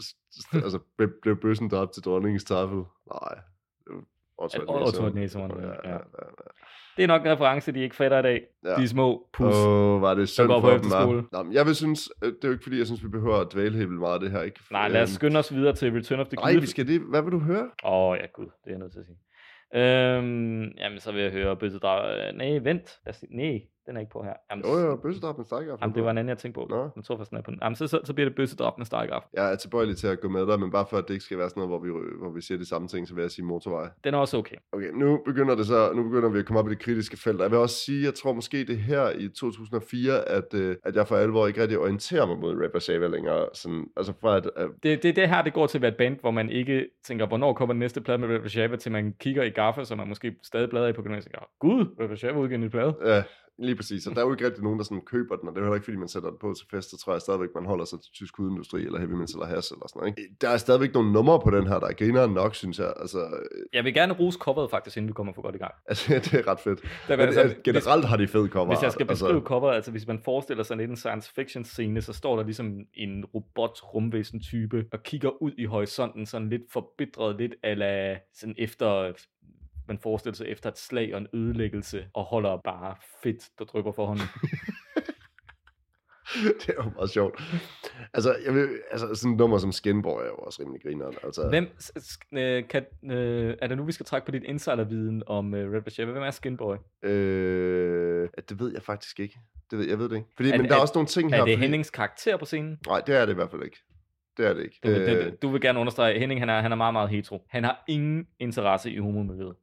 altså, blev bøssen dræbt til dronningens tafel? Nej. Næsehorn. Ja, ja. ja, ja. Det er nok en reference, de ikke fatter i dag. Ja. De små pus. Oh, var det synd går på efterskole. Nå, jeg vil synes, øh, det er jo ikke fordi, jeg synes, vi behøver at dvæle helt meget det her, ikke? Nej, lad os Øhm, skynde os videre til Return of the Nej, Gud. vi skal det. Hvad vil du høre? Åh, oh, ja, gud, det er jeg nødt til at sige. Øhm, jamen, så vil jeg høre Bøssedrag. Nej, vent. Se- Nej, Den er ikke på her. Jamen, Jo, jo, bøssedrab med stakkeaften. Jamen, det var en anden, jeg tænkte på. Nå. Jeg tror faktisk, den er på den. Jamen, så, så, så bliver det bøssedrab med stakkeaf. Jeg er tilbøjelig til at gå med dig, men bare for at det ikke skal være sådan noget, hvor vi, hvor vi siger de samme ting, så vil jeg sige motorvej. Den er også okay. Okay, nu begynder det så, nu begynder vi at komme op i det kritiske felt. Jeg vil også sige, jeg tror måske det er her i 2004, at, øh, at jeg for alvor ikke rigtig orienterer mig mod Rapper Sava længere. Sådan, altså fra at, øh, Det, det, det her, det går til at være et band, hvor man ikke tænker, hvornår kommer den næste plade med Red Shava, til man kigger i Gaffa, så man måske stadig bladrer i på og tænker, gud, Red Shava udgiver en ny plade. Ja, lige præcis. Og der er jo ikke rigtig nogen, der sådan køber den, og det er jo heller ikke, fordi man sætter den på til fest, så tror jeg stadigvæk, man holder sig til tysk udindustri, eller heavy metal eller has, eller sådan noget. Ikke? Der er stadigvæk nogle numre på den her, der er grineren nok, synes jeg. Altså, øh, Jeg vil gerne rose coveret faktisk, inden vi kommer for godt i gang. altså *laughs* det er ret fedt. Der, Men, altså, altså, generelt har de fed cover. Hvis jeg skal beskrive altså, altså, coveret, altså hvis man forestiller sig lidt en science fiction scene, så står der ligesom en robot rumvæsen type og kigger ud i horisonten, sådan lidt forbitret, lidt ala sådan efter man forestiller sig efter et slag og en ødelæggelse, og holder bare fedt, der drypper for hånden. *laughs* det er jo meget sjovt. Altså, jeg vil, altså sådan et nummer som Skinboy er jo også rimelig grineren. Altså, Hvem, øh, kan, øh, er det nu, vi skal trække på dit insiderviden om øh, Red Bashir? Hvem er Skinboy? Øh, det ved jeg faktisk ikke. Det ved, jeg ved det ikke. Fordi, Er men det- der er er- også nogle ting her. Er det fordi, Hennings karakter på scenen? Nej, det er det i hvert fald ikke. Det er det ikke. Du, vil, Øh, det, du vil gerne understrege, at Henning han er, han er meget, meget hetero. Han har ingen interesse i homomiljøet.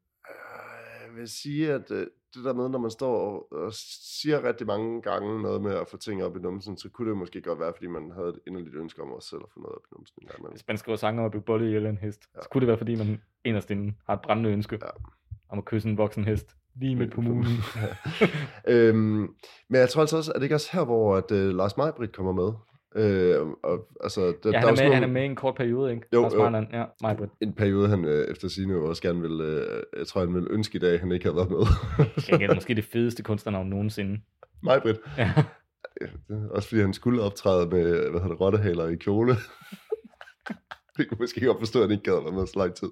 Jeg vil sige, at øh, det der med, når man står og, og siger rigtig mange gange noget med at få ting op i numsen, så kunne det måske godt være, fordi man havde et inderligt ønske om også selv at få noget op i numsen. en gang imellem. Hvis man skriver sange om at blive bollet ihjel af en hest, Ja. så kunne det være, fordi man inderst inde har et brændende ønske Ja. om at kysse en voksen hest. Lige midt på mulen. *laughs* øhm, men jeg tror altså også, at det ikke også her, hvor at, øh, Lars Majbrit kommer med. Øh, og, altså, der, Ja, han er er, med, nogle, han er med i en kort periode, ikke? Jo, Lars jo. Marland, ja, Majbrit. en periode, han øh, efter sine også gerne vil, øh, jeg tror, han vil ønske i dag, han ikke havde været med. *laughs* Det er måske det fedeste kunstnernavn nogensinde. Majbrit. Ja. Ja, også fordi han skulle optræde med, hvad hedder det, rottehaler i kjole. *laughs* det kunne måske godt forstå, at han ikke gad være med så lang tid.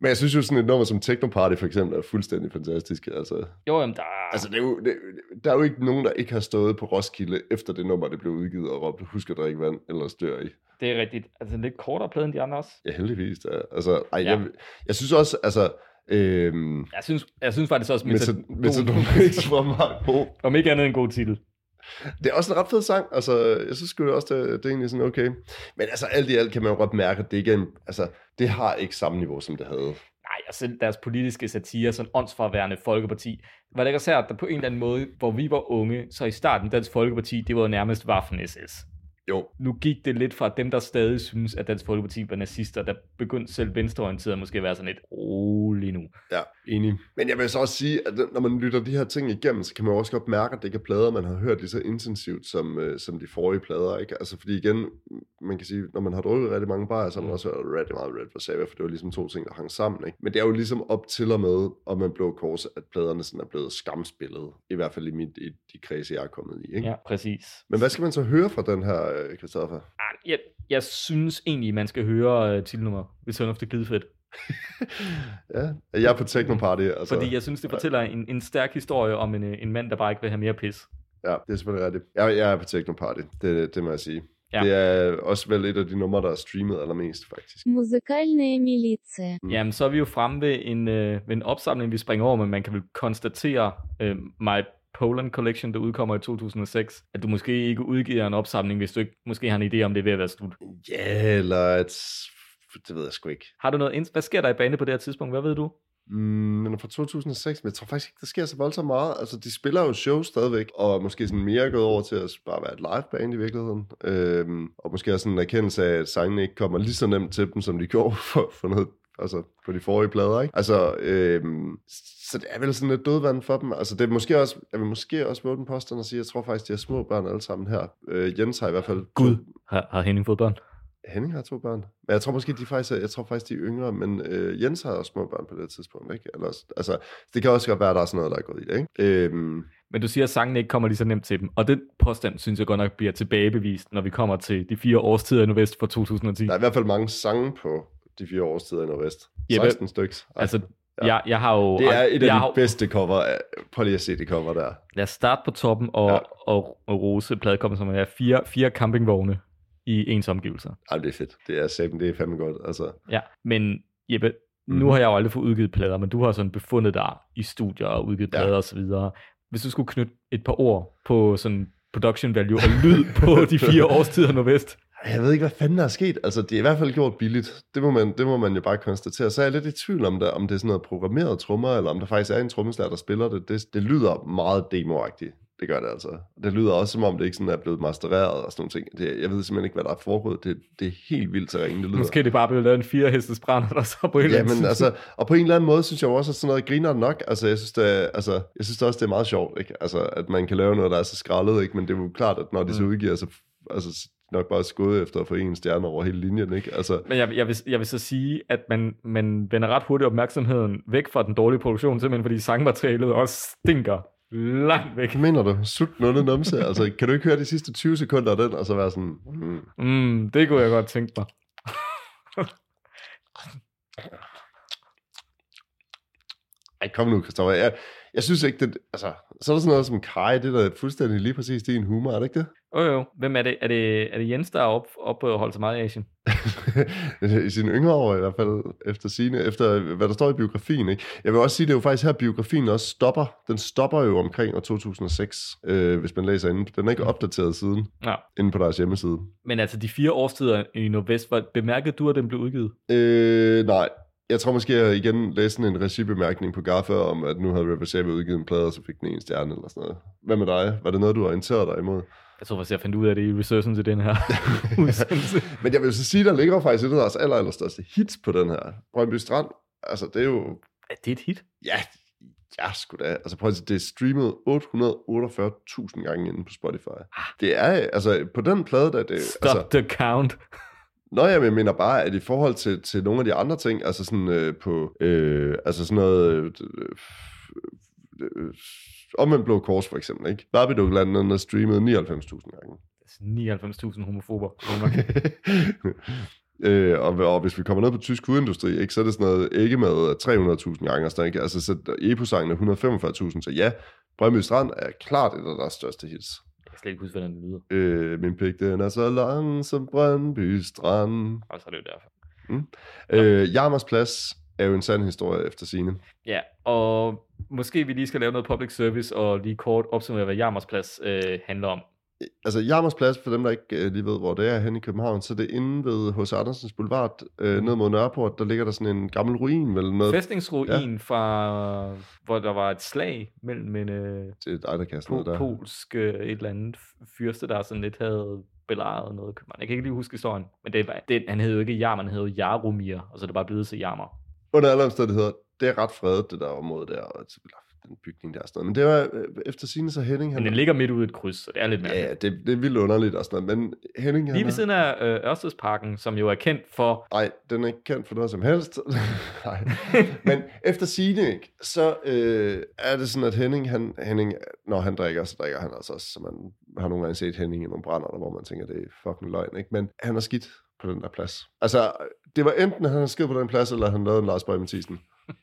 Men jeg synes jo sådan et nummer som Technoparty for eksempel er fuldstændig fantastisk. Altså, Jo, jamen, der er... altså det er jo, det, der er jo ikke nogen, der ikke har stået på Roskilde efter det nummer, det blev udgivet og råbt, husk at drikke vand eller stør i. det er rigtigt. Altså, lidt kortere plade end de andre også. Ja, heldigvis. Da. Altså, ej, Ja. jeg, jeg synes også, altså, øhm, Jeg synes, jeg synes faktisk også, Metadon Mix var meget god. om ikke andet en god titel. Det er også en ret fed sang. Altså, jeg synes sgu også, det, det er egentlig sådan okay. Men altså, alt i alt kan man jo godt mærke, at det ikke er en, altså, det har ikke samme niveau, som det havde. Nej, og selv deres politiske satire, sådan åndsforværende folkeparti. Var det ikke også at der på en eller anden måde, hvor vi var unge, så i starten Dansk Folkeparti, det var nærmest Waffen-SS. Jo, Nu gik det lidt fra dem, der stadig synes, at Dansk Folkeparti var nazister, der begyndte selv venstreorienteret måske at være sådan lidt rolig nu. Ja, enig. Men jeg vil så også sige, at når man lytter de her ting igennem, så kan man også godt mærke, at det ikke er plader, man har hørt lige så intensivt som, øh, som de forrige plader. Ikke? Altså, fordi igen, man kan sige, når man har drukket rigtig mange bajer, så har man også hørt rigtig meget Red Wasabi, for det var ligesom to ting, der hang sammen. Ikke? Men det er jo ligesom op til og med, om man blå kors, at pladerne sådan er blevet skamspillet. I hvert fald i, mit, i de kredse, jeg er kommet i. Ikke? Ja, præcis. Men hvad skal man så høre fra den her, øh, Christoffer? Ah, Jeg, jeg synes egentlig, man skal høre uh, titelnummer Return of the Glidefedt ja, jeg er på Technoparty. Altså. Fordi jeg synes, det fortæller en, en stærk historie om en, øh, en mand, der bare ikke vil have mere pis. Ja, det er selvfølgelig rigtigt. Jeg, jeg er på Technoparty, det, det må jeg sige. Ja. Det er også vel et af de numre, der er streamet allermest, faktisk. Musikalne militia. Mm. Jamen, så er vi jo fremme ved en, øh, ved en opsamling, vi springer over, men man kan vel konstatere, øh, My Poland Collection, der udkommer i 2006, at du måske ikke udgiver en opsamling, hvis du ikke måske har en idé om, det er ved at være slut. Ja, yeah, eller at det ved jeg sgu ikke. Har du noget ind- Hvad sker der i bane på det her tidspunkt? Hvad ved du? Mm, den er fra 2006, men jeg tror faktisk ikke, der sker så voldsomt meget. Altså, de spiller jo show stadigvæk, og måske sådan mere gået over til at bare være et live-band i virkeligheden. Øhm, og måske også sådan en erkendelse af, at sangene ikke kommer lige så nemt til dem, som de *laughs* gjorde for, for noget altså på de forrige plader, ikke? Altså, øhm, så det er vel sådan lidt dødvand for dem. Altså, det er måske også, jeg vil måske også våge den påstand og sige, jeg tror faktisk, de er små børn alle sammen her. Øh, Jens har i hvert fald... Gud, har, har Henning fået børn? Henning har to børn. Men jeg tror måske, de faktisk er, jeg tror faktisk, de er yngre, men øh, Jens har også små børn på det tidspunkt, ikke? Eller, altså, det kan også godt være, at der er sådan noget, der er gået i det, ikke? Øhm, Men du siger, at sangene ikke kommer lige så nemt til dem. Og den påstand, synes jeg godt nok bliver tilbagebevist, når vi kommer til de fire årstider i Nordvest for 2010. der er i hvert fald mange sange på de fire årstider i Nordvest. Jeppe, 16 stykker. Altså, Ja. jeg, jeg har jo... det er et af de har, bedste cover. af- Prøv lige at se det cover der. Lad os starte på toppen og, ja. Og, og rose pladekommen, som er fire, fire campingvogne i ens omgivelser. Ej, det er fedt. Det er sæben, det er fandme godt. Altså, Ja, men Jeppe, mm. nu Mhm. har jeg jo aldrig fået udgivet plader, men du har sådan befundet dig i studier og udgivet Ja. plader og så videre. hvis du skulle knytte et par ord på sådan production value og lyd *laughs* på de fire årstider Nordvest. Jeg ved ikke, hvad fanden der er sket. Altså, det er i hvert fald gjort billigt. Det må man, det må man jo bare konstatere. Så er jeg lidt i tvivl om, det, om det er sådan noget programmeret trommer, eller om der faktisk er en trommeslager, der spiller det. Det, det lyder meget demoagtigt. Det gør det altså. Det lyder også, som om det ikke sådan er blevet mastereret og sådan nogle ting. Det, jeg ved simpelthen ikke, hvad der er foregået. Det, det er helt vildt så ringe, det lyder. Måske er det bare blevet lavet en fire hestes brænder, der så på en eller Ja, anden men altså, og på en eller anden måde synes jeg også, at sådan noget griner nok. Altså, jeg synes, det altså, jeg synes også, det er meget sjovt, ikke? Altså, at man kan lave noget, der er så skrællet, ikke? Men det er jo klart, at når de så Mm. udgiver, så altså, nok bare skåde efter at få en stjerne over hele linjen, ikke? Altså, Men jeg, jeg, vil, jeg vil så sige, at man, man vender ret hurtigt opmærksomheden væk fra den dårlige produktion, simpelthen fordi sangmaterialet også stinker langt væk. hvad mener du? Sut nullet numse? Altså, kan du ikke høre de sidste 20 sekunder af den, og så være sådan, mm, Mm, det kunne jeg godt tænke mig. ej, kom nu, Christoffer. Jeg, jeg synes ikke, det, altså, så er der sådan noget som Kai, det der er fuldstændig lige præcis din humor, er det ikke det? Jo jo, hvem er det? Er det, er det Jens, der er op, op og holder så meget i Asien? *laughs* I sine yngre år i hvert fald, efter sine, efter hvad der står i biografien. Ikke? Jeg vil også sige, det er jo faktisk her, biografien også stopper. Den stopper jo omkring år 2006, øh, hvis man læser inden. Den er ikke opdateret siden, Ja. inde på deres hjemmeside. Men altså, de fire årstider i Nordvest, bemærkede du, at den blev udgivet? Øh, nej, jeg tror måske, jeg igen læste en regibemærkning på Gaffa om, at nu havde River Saber udgivet en plade, og så fik den en stjerne eller sådan noget. Hvad med dig? Var det noget, du orienterede dig imod? Jeg tror faktisk, jeg fandt ud af det i researchen til den her *laughs* udsendelse. Men jeg vil så sige, der ligger faktisk et af deres aller, aller største hits på den her. Brøndby Strand, altså det er jo Er det et hit? Ja, ja sgu da. Altså prøv at se, det er streamet 848.000 gange inde på Spotify. Det er, altså på den plade, der det, Stop altså, the count. Nå, jeg mener bare, at i forhold til, til nogle af de andre ting, altså sådan øh, på, øh, altså sådan noget, øh, øh, omvendt blå kors for eksempel, ikke? Barbie-dukkeland, den er streamet 99.000 gange. 99.000 homofober. i Danmark. *laughs* øh, og, og, hvis vi kommer ned på tysk hudindustri, ikke, så er det sådan noget ikke med 300.000 gange. sådan, ikke? Altså, så Epo-sangen er 145.000, så ja, Brøndby Strand er klart et af deres største hits. Kan slet ikke huske, hvordan den lyder. Øh, min pik, den er så lang som Brøndby Strand. Og så er det jo derfor. Øh, Jarmers Plads er jo en sand historie efter sine. Ja, og måske vi lige skal lave noget public service og lige kort opsummere, hvad Jarmers Plads øh, handler om. Altså Jarmers Plads, for dem der ikke øh, lige ved, hvor det er hen i København, så det er inde ved H.C. Andersens Boulevard, øh, ned mod Nørreport, der ligger der sådan en gammel ruin, vel noget. Fæstningsruin ja. fra, hvor der var et slag mellem en øh, Det er dig, der po- der. polsk øh, et eller andet fyrste, der sådan lidt havde belejret noget København. Jeg kan ikke lige huske historien, men det, var- det, han hed jo ikke Jarmer, han hed jo Jaromir, og så er det bare blevet til Jarmer. Under alle omstændigheder, det er ret fredet, det der område der, og den bygning der og sådan noget. Men det var øh, efter sine så Henning, han... Men den ligger midt ude i et kryds, så det er lidt mærkeligt. ja, det, det er vildt underligt og sådan noget, men Henning, han Lige ved siden af øh, Ørstedsparken, som jo er kendt for... Nej, den er ikke kendt for noget som helst. *laughs* Nej. Men efter sine, så øh, er det sådan, at Henning, han, Henning, når han drikker, så drikker han altså også. Så man har nogle gange set Henning i nogle brænder, der, hvor man tænker, det er fucking løgn. Ikke? Men han er skidt på den der plads. Altså, det var enten, at han skidt på den plads, eller han lavede en Lars Bøge Mathisen.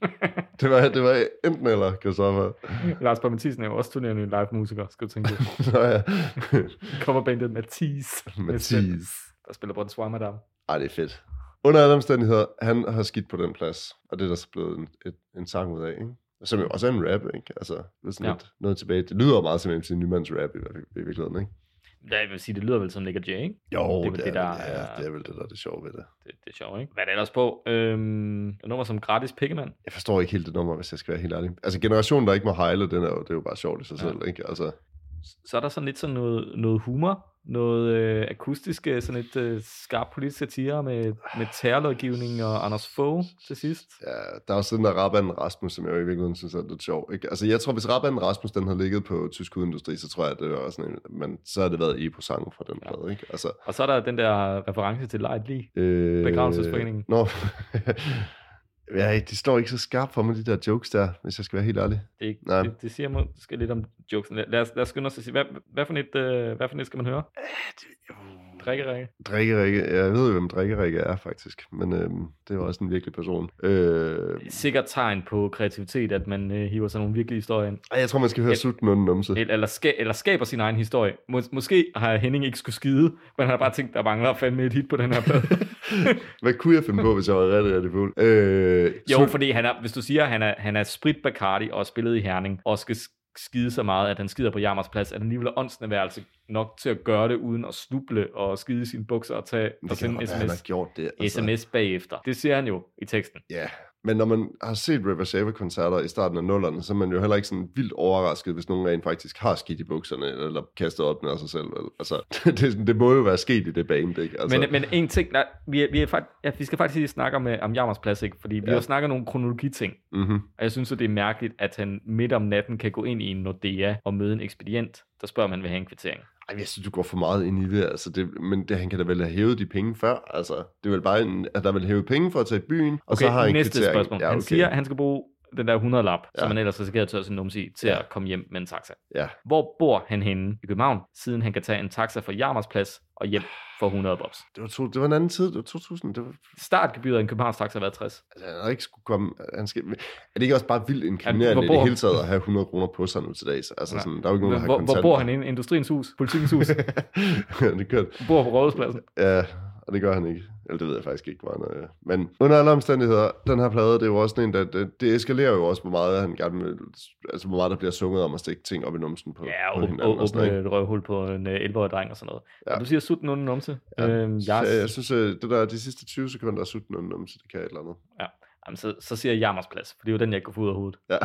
*laughs* det, var, det var enten eller, Christoffer. Lars Borg Mathisen er jo også turnerende live-musiker, skal du tænke på. *laughs* Nå ja. *laughs* Coverbandet Mathis. Mathis. Der spiller på en Swarmadam. Ej, det er fedt. Under alle omstændigheder, han har skidt på den plads, og det er der så blevet en, et, en sang ud af, ikke? Som jo også er en rap, ikke? Altså, det er sådan Ja. lidt noget tilbage. Det lyder jo meget som MC Nymands rap i, i, i virkeligheden, ikke? Ja, jeg vil sige, det lyder vel som Nick og Jay, ikke? Jo, det er det, det, der er, vel- er- ja, det er vel det, der er det sjove ved det. Det, det er sjovt, ikke? Hvad er det ellers på? Øhm, et nummer som Gratis Pikkemand. Jeg forstår ikke helt det nummer, hvis jeg skal være helt ærlig. Altså, generationen, der ikke må hejle, den er jo, det er jo bare sjovt i sig Ja. selv, ikke? Altså, Så er der sådan lidt sådan noget, noget humor, noget øh, akustisk, øh, sådan et øh, skarp politisk satire med, med terrorlovgivning og Anders Fogh til sidst. ja, der er også den der Rabanden Rasmus, som jeg jo i virkeligheden synes er lidt sjov, ikke? Altså, jeg tror, hvis Rabanden Rasmus, den havde ligget på tysk hudindustri, så tror jeg, at det var sådan en, men så har det været Epo-sangen fra den Ja. plade, ikke? Altså, Og så er der den der reference til Light Lee. Øh, Begravelsesforeningen. Nå, *laughs* ja, de står ikke så skarpt for mig, de der jokes der, hvis jeg skal være helt ærlig. Det, er ikke- Nej. det, det siger mig skal lidt om jokesen. Lad, lad, os, lad os skynde os at sige, hvad, hvad, for et, øh, hvad for et skal man høre? Drikkerikke. Drikkerikke, jeg ved jo, hvem Drikkerikke er faktisk, men øhm, det jo også en virkelig person. Øh, Sikkert tegn på kreativitet, at man øh, hiver sådan nogle virkelige historier ind. jeg tror, man skal høre Ja. Sut Nunden Numse. Eller, eller, ska, eller skaber sin egen historie. Mås- måske har Henning ikke skulle skide, men han har bare tænkt, der mangler fandme et hit på den her plade. *laughs* Hvad kunne jeg finde på, hvis jeg var rigtig, rigtig fuld? Øh, jo, fordi han er, hvis du siger, at han er, han er sprit Bacardi og spillet i Herning, og skal sk- skide så meget, at han skider på Jammers plads, at han alligevel er åndsnærværelse nok til at gøre det, uden at snuble og skide i sine bukser og tage og det kan sende en sms, gjort det. altså. sms bagefter. Det siger han jo i teksten. Ja, men når man har set River Shava-koncerter i starten af nullerne, så er man jo heller ikke sådan vildt overrasket, hvis nogen rent faktisk har skidt i bukserne, eller kastet op med sig selv. Vel? Altså, *laughs* det, det må jo være sket i det band, ikke? Altså, Men, men en ting, nej, vi, er, vi, er fakt, ja, vi skal faktisk lige snakke om, øh, om Jammers plads, ikke? fordi vi Ja. har snakket nogle kronologiting, mm-hmm. og jeg synes, at det er mærkeligt, at han midt om natten kan gå ind i en Nordea og møde en ekspedient, der spørger, om han vil have en kvittering. Ej, jeg synes, du går for meget ind i det. Altså, det men det, han kan da vel have hævet de penge før. Altså, det er vel bare, en, at der vil hæve penge for at tage i byen, og Okay, så har han næste kvittering. spørgsmål. Han siger, at han skal bruge den der 100 lap, ja. Ja. som han ellers risikerer at tørre sin numse i, til Ja. at komme hjem med en taxa. Ja. Hvor bor han henne i København, siden han kan tage en taxa fra Jammers plads og hjem for 100 bobs? Det var, to, det var en anden tid, det var 2000. Det var, Startgebyret i en Københavns taxa har været 60. altså, han ikke skulle komme... Han skal, er det ikke også bare vildt inkriminerende hvor i bor- det hele taget at have 100 kroner på sig nu til dags? Altså, Ja. sådan, der er jo ikke nogen, der har Hvor, hvor kontanter. bor han inde? Industriens hus? Politikens hus? *laughs* det kørt. bor på Rådhuspladsen? Ja, og det gør han ikke. Eller det ved jeg faktisk ikke, hvor han er. Men under alle omstændigheder, den her plade, det er jo også sådan en, der, det, det eskalerer jo også, hvor meget han gerne vil, altså hvor meget der bliver sunget om at stikke ting op i numsen på, Ja, på og, hinanden og, og åbne et røvhul på en øh, 11-årig dreng og sådan noget. Ja. Ja. Og du siger sutten under numse. Ja. Øhm, jeg, jeg, jeg synes, at det der, de sidste 20 sekunder er sut nogen numse, det kan et eller andet. Jamen, så, så siger jeg Jammers plads, for det er jo den, jeg kunne få ud af hovedet. Ja.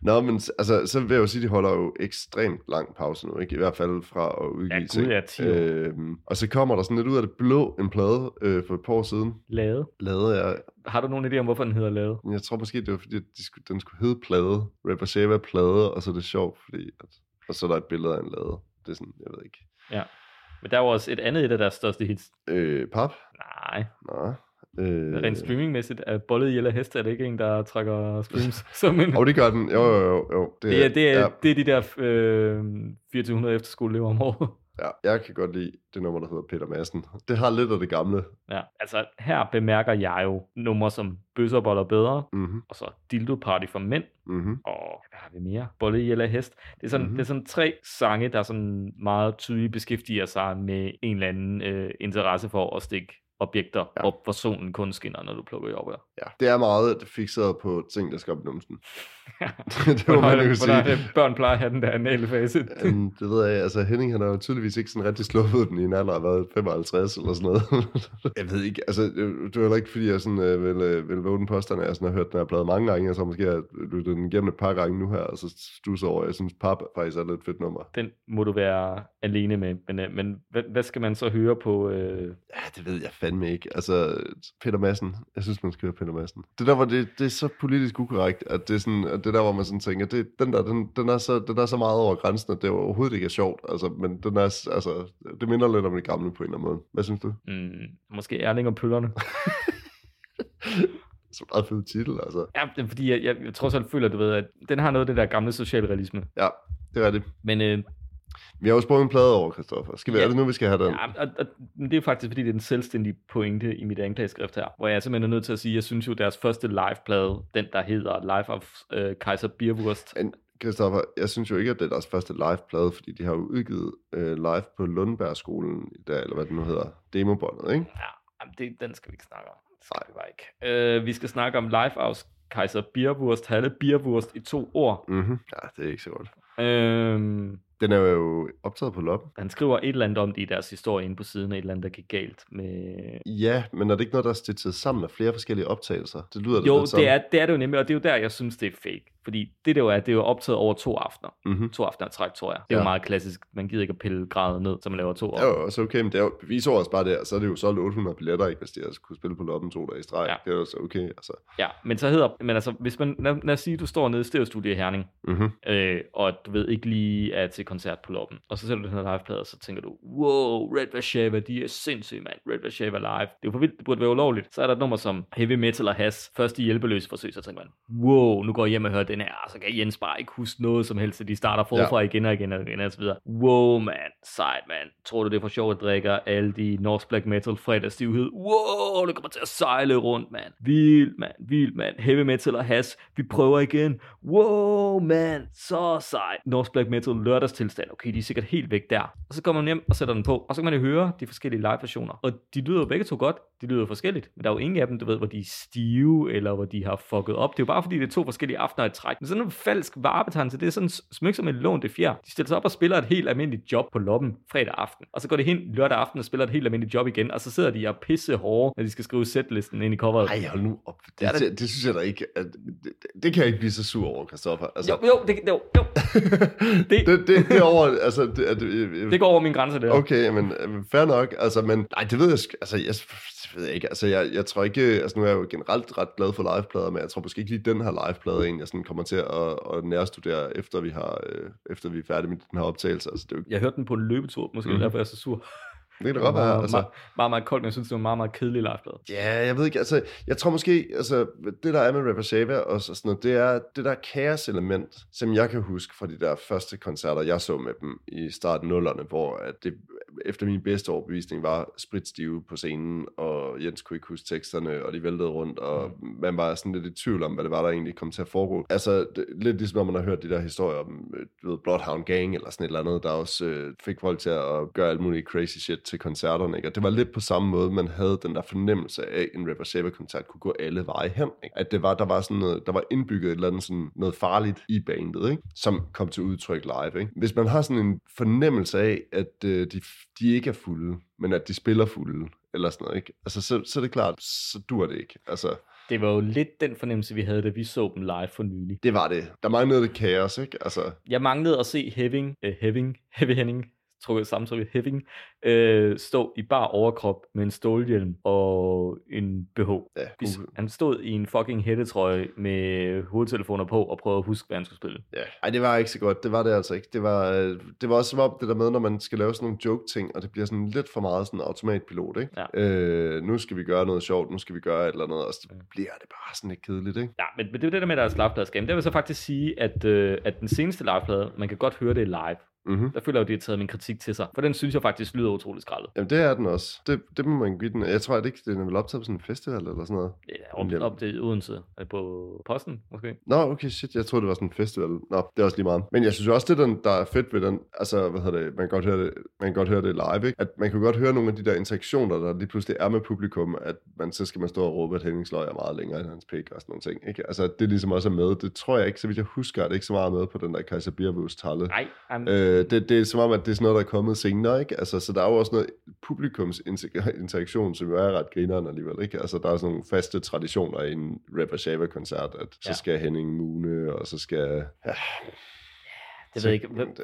*laughs* Nå, men altså, så vil jeg jo sige, at de holder jo ekstremt lang pause nu, ikke? I hvert fald fra at udgive Ja, gud, ting. ja, 10 år. Øhm, og så kommer der sådan lidt ud af det blå en plade øh, for et par år siden. Lade. Lavede jeg Har du nogen idé om, hvorfor den hedder Lade? Jeg tror måske, det var fordi, de skulle, den skulle hedde plade. Rapper Shava plade, og så er det sjovt, fordi... At, og så er der et billede af en lade. Det er sådan, jeg ved ikke. Men der var også et andet et af deres største hits. Øh, pap? Nej, Nå. Øh, rent streamingmæssigt er Bollet Jelle Hest, er det ikke en, der trækker streams *laughs* som en... Og det gør den. Jo, jo, jo. jo. Det er, det, er, ja, det er de der øh, 2400 efterskoleelever om året. ja, jeg kan godt lide det nummer, der hedder Peter Madsen. Det har lidt af det gamle. Ja, altså her bemærker jeg jo numre som Bøsserboller bedre, Mhm, og så Dildo Party for mænd, mhm. og hvad har vi mere? Bolle Jella Hest. Det er, sådan, Mhm. mm-hmm. det er sådan tre sange, der sådan meget tydeligt beskæftiger sig med en eller anden øh, interesse for at stikke objekter, Ja. hvor, hvor solen kun skinner, når du plukker jordbær. Ja, det er meget fixeret på ting, der skal op i numsen. *laughs* det må man jo sige. øh, børn plejer at have den der analfase. Um, *laughs* det ved jeg, altså Henning han har jo tydeligvis ikke sådan rigtig sluppet den i en alder af hvad, 55 eller sådan noget. *laughs* jeg ved ikke, altså det det var heller ikke fordi jeg sådan øh, vil, øh, vil våge den påstand, at jeg sådan har hørt den her plade mange gange, og så måske har lyttet den igennem et par gange nu her, og så stusser over, jeg synes pap faktisk er lidt fedt nummer. Den må du være alene med. Men, øh, men hvad, hvad skal man så høre på? Øh... Ja, det ved jeg fandme ikke. Altså, Peter Madsen, jeg synes, man skal høre Peter Madsen. Det der, hvor det, det er så politisk ukorrekt, at det er sådan, at det der, hvor man sådan tænker, det, den der, den, den, er så, den er så meget over grænsen, at det overhovedet ikke er sjovt. Altså, men den er, altså, det minder lidt om det gamle på en eller anden måde. Hvad synes du? Mm, måske Erling og Pøllerne. *laughs* Så meget fed titel, altså. ja, det fordi, jeg, jeg, jeg tror selv føler, du ved, at den har noget af det der gamle socialrealisme. Ja, det er rigtigt. Men øh, Vi har jo sprunget en plade over, Christoffer. Skal vi, Ja. er det nu, vi skal have den? Ja, og, og, det er faktisk, fordi det er en selvstændig pointe i mit anklageskrift her, hvor jeg simpelthen er nødt til at sige, at jeg synes jo, deres første liveplade, den der hedder Life of øh, Kaiser Bierwurst, Men Christoffer, jeg synes jo ikke, at det er deres første live-plade, fordi de har jo udgivet øh, live på Lundbergskolen i dag, eller hvad det nu hedder, demobåndet, ikke? ja, det, den skal vi ikke snakke om. Det skal vi bare ikke. Øh, vi skal snakke om Life of Kaiser Bierwurst, Halle Bierwurst i to ord. Mm-hmm. Ja, det er ikke så godt. Øh, Den er jo optaget på loppen. han skriver et eller andet om det i deres historie inde på siden et eller andet, der gik galt med... Ja, men er det ikke noget, der er stitchet sammen af flere forskellige optagelser? Det lyder Jo, det er, det er det jo nemlig, og det er jo der, jeg synes, det er fake. Fordi det der jo er, det er jo optaget over to aftener. Mm-hmm. To aftener træk, tror jeg. Det er ja. Ja. jo meget klassisk. Man gider ikke at pille gradet ned, så man laver to år. jo også okay, men det er jo bevisord også bare der, så er det jo solgt 800 billetter, ikke, hvis de altså kunne spille på loppen to dage i streg. Ja. Ja. Det er jo så okay, altså. Ja, men så hedder, men altså, hvis man, lad, lad os sige, at du står nede i Stereostudio i Herning, Mm-hmm. øh, og du ved ikke lige til koncert på loppen, og så sætter du den her liveplade, og så tænker du, wow, Red Vashava, de er sindssyge, mand. Red Vashava live. Det er jo for vildt, det burde være ulovligt. Så er der et nummer som Heavy Metal og Has, først i hjælpeløse forsøg, så tænker man, wow, nu går jeg hjem og hører den her, så kan Jens bare ikke huske noget som helst, så de starter forfra ja. igen og igen og igen og så videre. Wow, man, sejt, man. Tror du, det er for sjovt at drikke alle de Norsk Black Metal fredagsstivhed? Wow, det kommer til at sejle rundt, mand. Vildt, mand, vildt, mand. Heavy Metal og Has, vi prøver igen. Wow, man, så sejt. Norsk Black Metal lørdags tilstand. Okay, de er sikkert helt væk der. Og så kommer man hjem og sætter den på, og så kan man jo høre de forskellige live-versioner. Og de lyder jo begge to godt, de lyder forskelligt. Men der er jo ingen af dem, du ved, hvor de er stive, eller hvor de har fucket op. Det er jo bare fordi, det er to forskellige aftener i træk. Men sådan en falsk varebetegnelse, det er sådan smyk som en lån det fjer. De stiller sig op og spiller et helt almindeligt job på loppen fredag aften. Og så går det hen lørdag aften og spiller et helt almindeligt job igen. Og så sidder de og pisse hårde, når de skal skrive setlisten ind i coveret. Ej, hold nu op. Det, Det det, det, det synes jeg da ikke. At, det, det kan jeg ikke blive så sur over, Christoffer. Altså, Jo, jo, det, jo, jo. *laughs* det, det, det, *laughs* det er over, altså, det, er, det, det går over min grænse der. Okay, men øh, fair nok. Altså, men nej, det ved jeg, altså, jeg, det ved jeg ikke. Altså, jeg, jeg tror ikke, altså nu er jeg jo generelt ret glad for liveplader, men jeg tror måske ikke lige den her liveplade en, jeg sådan kommer til at, at nærstudere, efter vi, har, øh, efter vi er færdige med den her optagelse. Altså, det er jo, Jeg hørte den på en løbetur, måske mm. derfor er jeg så sur. Det kan da godt være, meget, altså. meget, meget, meget koldt, men jeg synes, det var meget, meget kedelig liveplade. Ja, jeg ved ikke, altså, jeg tror måske, altså, det der er med Rapper Shava og så sådan noget, det er det der kaos-element, som jeg kan huske fra de der første koncerter, jeg så med dem i starten nullerne, hvor at det efter min bedste overbevisning var spritstive på scenen, og Jens kunne ikke huske teksterne, og de væltede rundt, og mm. man var sådan lidt i tvivl om, hvad det var, der egentlig kom til at foregå. Altså, det, lidt ligesom når man har hørt de der historier om, øh, du ved, Bloodhound Gang, eller sådan et eller andet, der også øh, fik folk til at gøre alt muligt crazy shit til koncerterne, ikke? Og det var lidt på samme måde, man havde den der fornemmelse af, at en Rapper Saber koncert kunne gå alle veje hen, ikke? At det var, der var sådan noget, der var indbygget et eller andet sådan noget farligt i bandet, ikke? Som kom til udtryk live, ikke? Hvis man har sådan en fornemmelse af, at øh, de, de ikke er fulde, men at de spiller fulde, eller sådan noget, ikke? Altså, så, så er det klart, så dur det ikke. Altså, Det var jo lidt den fornemmelse, vi havde, da vi så dem live for nylig. det var det. Der manglede det kaos, ikke? Altså, Jeg manglede at se Heving, uh, Heving, Heavy Henning, trukket samtryk, Heving, øh, stå i bar overkrop med en stålhjelm og en BH. ja, god, Han stod i en fucking hættetrøje med hovedtelefoner på og prøvede at huske, hvad han skulle spille. Ja. Ej, det var ikke så godt. Det var det altså ikke. Det var, øh, det var også som om det der med, når man skal lave sådan nogle joke-ting, og det bliver sådan lidt for meget sådan automatpilot, ikke? Ja. Øh, nu skal vi gøre noget sjovt, nu skal vi gøre et eller andet, og så bliver det bare sådan lidt kedeligt, ikke? Ja, men, men det er det der med deres liveplade Det vil så faktisk sige, at, øh, at den seneste liveplade, man kan godt høre det live. Mm-hmm. Der føler jeg jo, de har taget min kritik til sig. For den synes jeg faktisk lyder utrolig skrællet. Jamen, det er den også. Det, det må man give den. Jeg tror, at det ikke den er vel optaget på sådan en festival eller sådan noget. Ja, op, op til Odense. Det på posten, måske? Nå, okay, shit, jeg troede, det var sådan en festival. Nå, det er også lige meget. Men jeg synes jo også, det den, der er fedt ved den, altså, hvad hedder det, man kan godt høre det, man kan godt høre det live, ikke? At man kan godt høre nogle af de der interaktioner, der lige pludselig er med publikum, at man, så skal man stå og råbe, at Henning Sløj er meget længere end hans pik og sådan nogle ting, ikke? Altså, at det ligesom også er med. Det tror jeg ikke, så vidt jeg husker, er det ikke så meget med på den der Kaiser Biervus talle. Nej, um, Øh, det, det er som om, at det er sådan noget, der er kommet senere, ikke? Altså, så der er jo også noget publikums inter- interaktion, som jo er ret grineren alligevel, ikke? Altså, der er sådan nogle faste traditioner i en Rapper Shava-koncert, at så Ja. skal Henning Mune, og så skal... Ja, det ved jeg ikke. Hvem-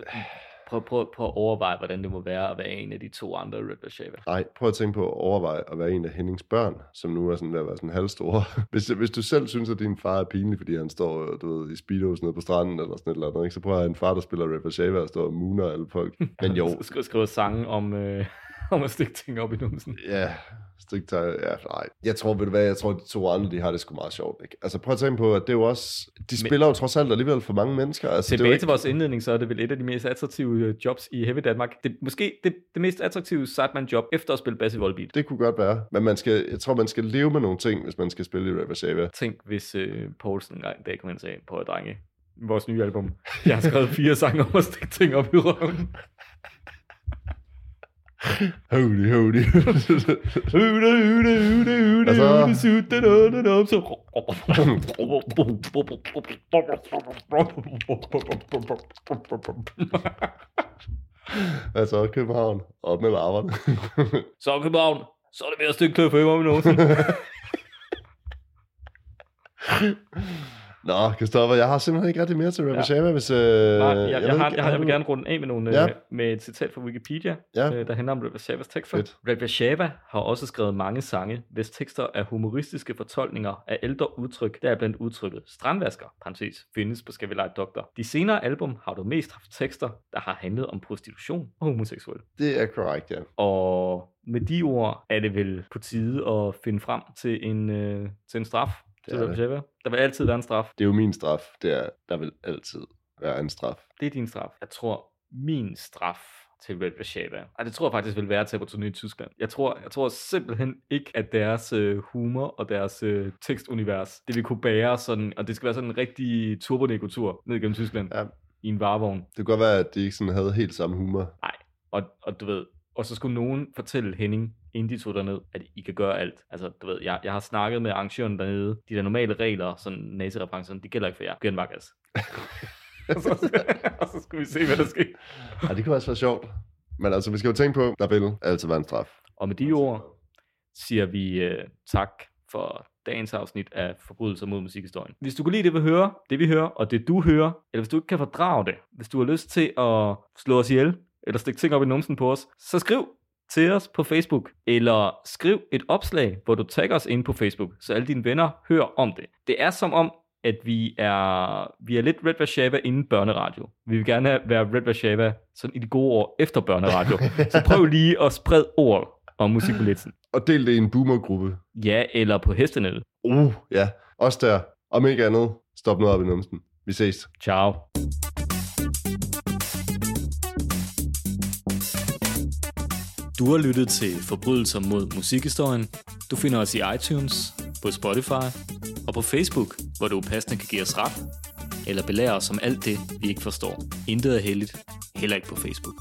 Prøv, prøv, prøv at overveje, hvordan det må være at være en af de to andre Red Shaver. Nej, prøv at tænke på at overveje at være en af Hennings børn, som nu er sådan ved at være sådan halvstore. *laughs* Hvis, hvis du selv synes, at din far er pinlig, fordi han står du ved, i speedos nede på stranden eller sådan et eller andet, ikke? så prøv at have en far, der spiller Rapper Shava og står og mooner alle folk. *laughs* Men jo, Så skal skrive sange om, øh, om at stikke ting op i numsen. Ja, stiktegn, ja, nej. Jeg tror, ved du hvad, jeg tror, de to andre, de har det sgu meget sjovt, ikke? Altså, prøv at tænke på, at det er jo også, de spiller jo trods alt alligevel for mange mennesker. Altså, det Tilbage ikke, til vores indledning, så er det vel et af de mest attraktive øh, jobs i Heavy Danmark. Det, måske det, det mest attraktive sideman job efter at spille bass i Volbeat. det kunne godt være, men man skal, jeg tror, man skal leve med nogle ting, hvis man skal spille i Rapper Shava. Tænk, hvis øh, Poulsen en dag kom ind og sagde, på drenge, vores nye album, jeg har skrevet fire sange om at stikke ting op i røven. Holy, holy. Ude, ude, ude, ude, Hvad så? ude, suit, da, da, da, da, så... København, op med larverne. Så København, så er det ved at stykke klø for om i nosen. Nå, Kristoffer, jeg har simpelthen ikke rigtig mere til Rapper Ja. Hvis... Øh, Nej, jeg, jeg, ikke, har, jeg, har, jeg vil gerne runde af med, nogle, Ja. ja. med et citat fra Wikipedia, Ja. øh, der handler om Red Vashavas tekster. Vashava har også skrevet mange sange, hvis tekster er humoristiske fortolkninger af ældre udtryk, der er blandt udtrykket strandvasker, parentes, findes på Skal vi lege doktor. De senere album har du mest haft tekster, der har handlet om prostitution og homoseksuel. Det er korrekt, ja. Og med de ord er det vel på tide at finde frem til en, øh, til en straf Det er det. Der vil altid være en straf. Det er jo min straf. Det er, der vil altid være en straf. Det er din straf. Jeg tror, min straf til Red Vashava, og det tror jeg faktisk vil være at tage på turné i Tyskland. Jeg tror, jeg tror simpelthen ikke, at deres øh, humor og deres øh, tekstunivers, det vil kunne bære sådan, og det skal være sådan en rigtig turbonegotur ned gennem Tyskland. Ja. i en varevogn. Det kunne godt være, at de ikke sådan havde helt samme humor. Og, og du ved, og så skulle nogen fortælle Henning, inden de tog derned, at I kan gøre alt. Altså, du ved, jeg, jeg har snakket med arrangøren dernede. De der normale regler, sådan nazireferencerne, de gælder ikke for jer. Gør en og, *laughs* så, og *laughs* så skulle vi se, hvad der sker. Ja, det kunne også være sjovt. Men altså, vi skal jo tænke på, der vil altid være en straf. Og med de ord siger vi uh, tak for dagens afsnit af Forbrydelser mod musikhistorien. Hvis du kunne lide det, vi hører, det vi hører, og det du hører, eller hvis du ikke kan fordrage det, hvis du har lyst til at slå os ihjel, eller stikke ting op i numsen på os, så skriv til os på Facebook, eller skriv et opslag, hvor du tagger os ind på Facebook, så alle dine venner hører om det. Det er som om, at vi er, vi er lidt Red Vashava inden børneradio. Vi vil gerne være Red Vashava sådan i de gode år efter børneradio. *laughs* så prøv lige at sprede ord om musikpolitsen. Og del det i en boomergruppe. Ja, eller på hestenettet. Uh, ja. Også der. Om ikke andet, stop noget op i numsen. Vi ses. Ciao. Du har lyttet til Forbrydelser mod musikhistorien. Du finder os i iTunes, på Spotify og på Facebook, hvor du passende kan give os ret, eller belære os om alt det, vi ikke forstår. Intet er heldigt, heller ikke på Facebook.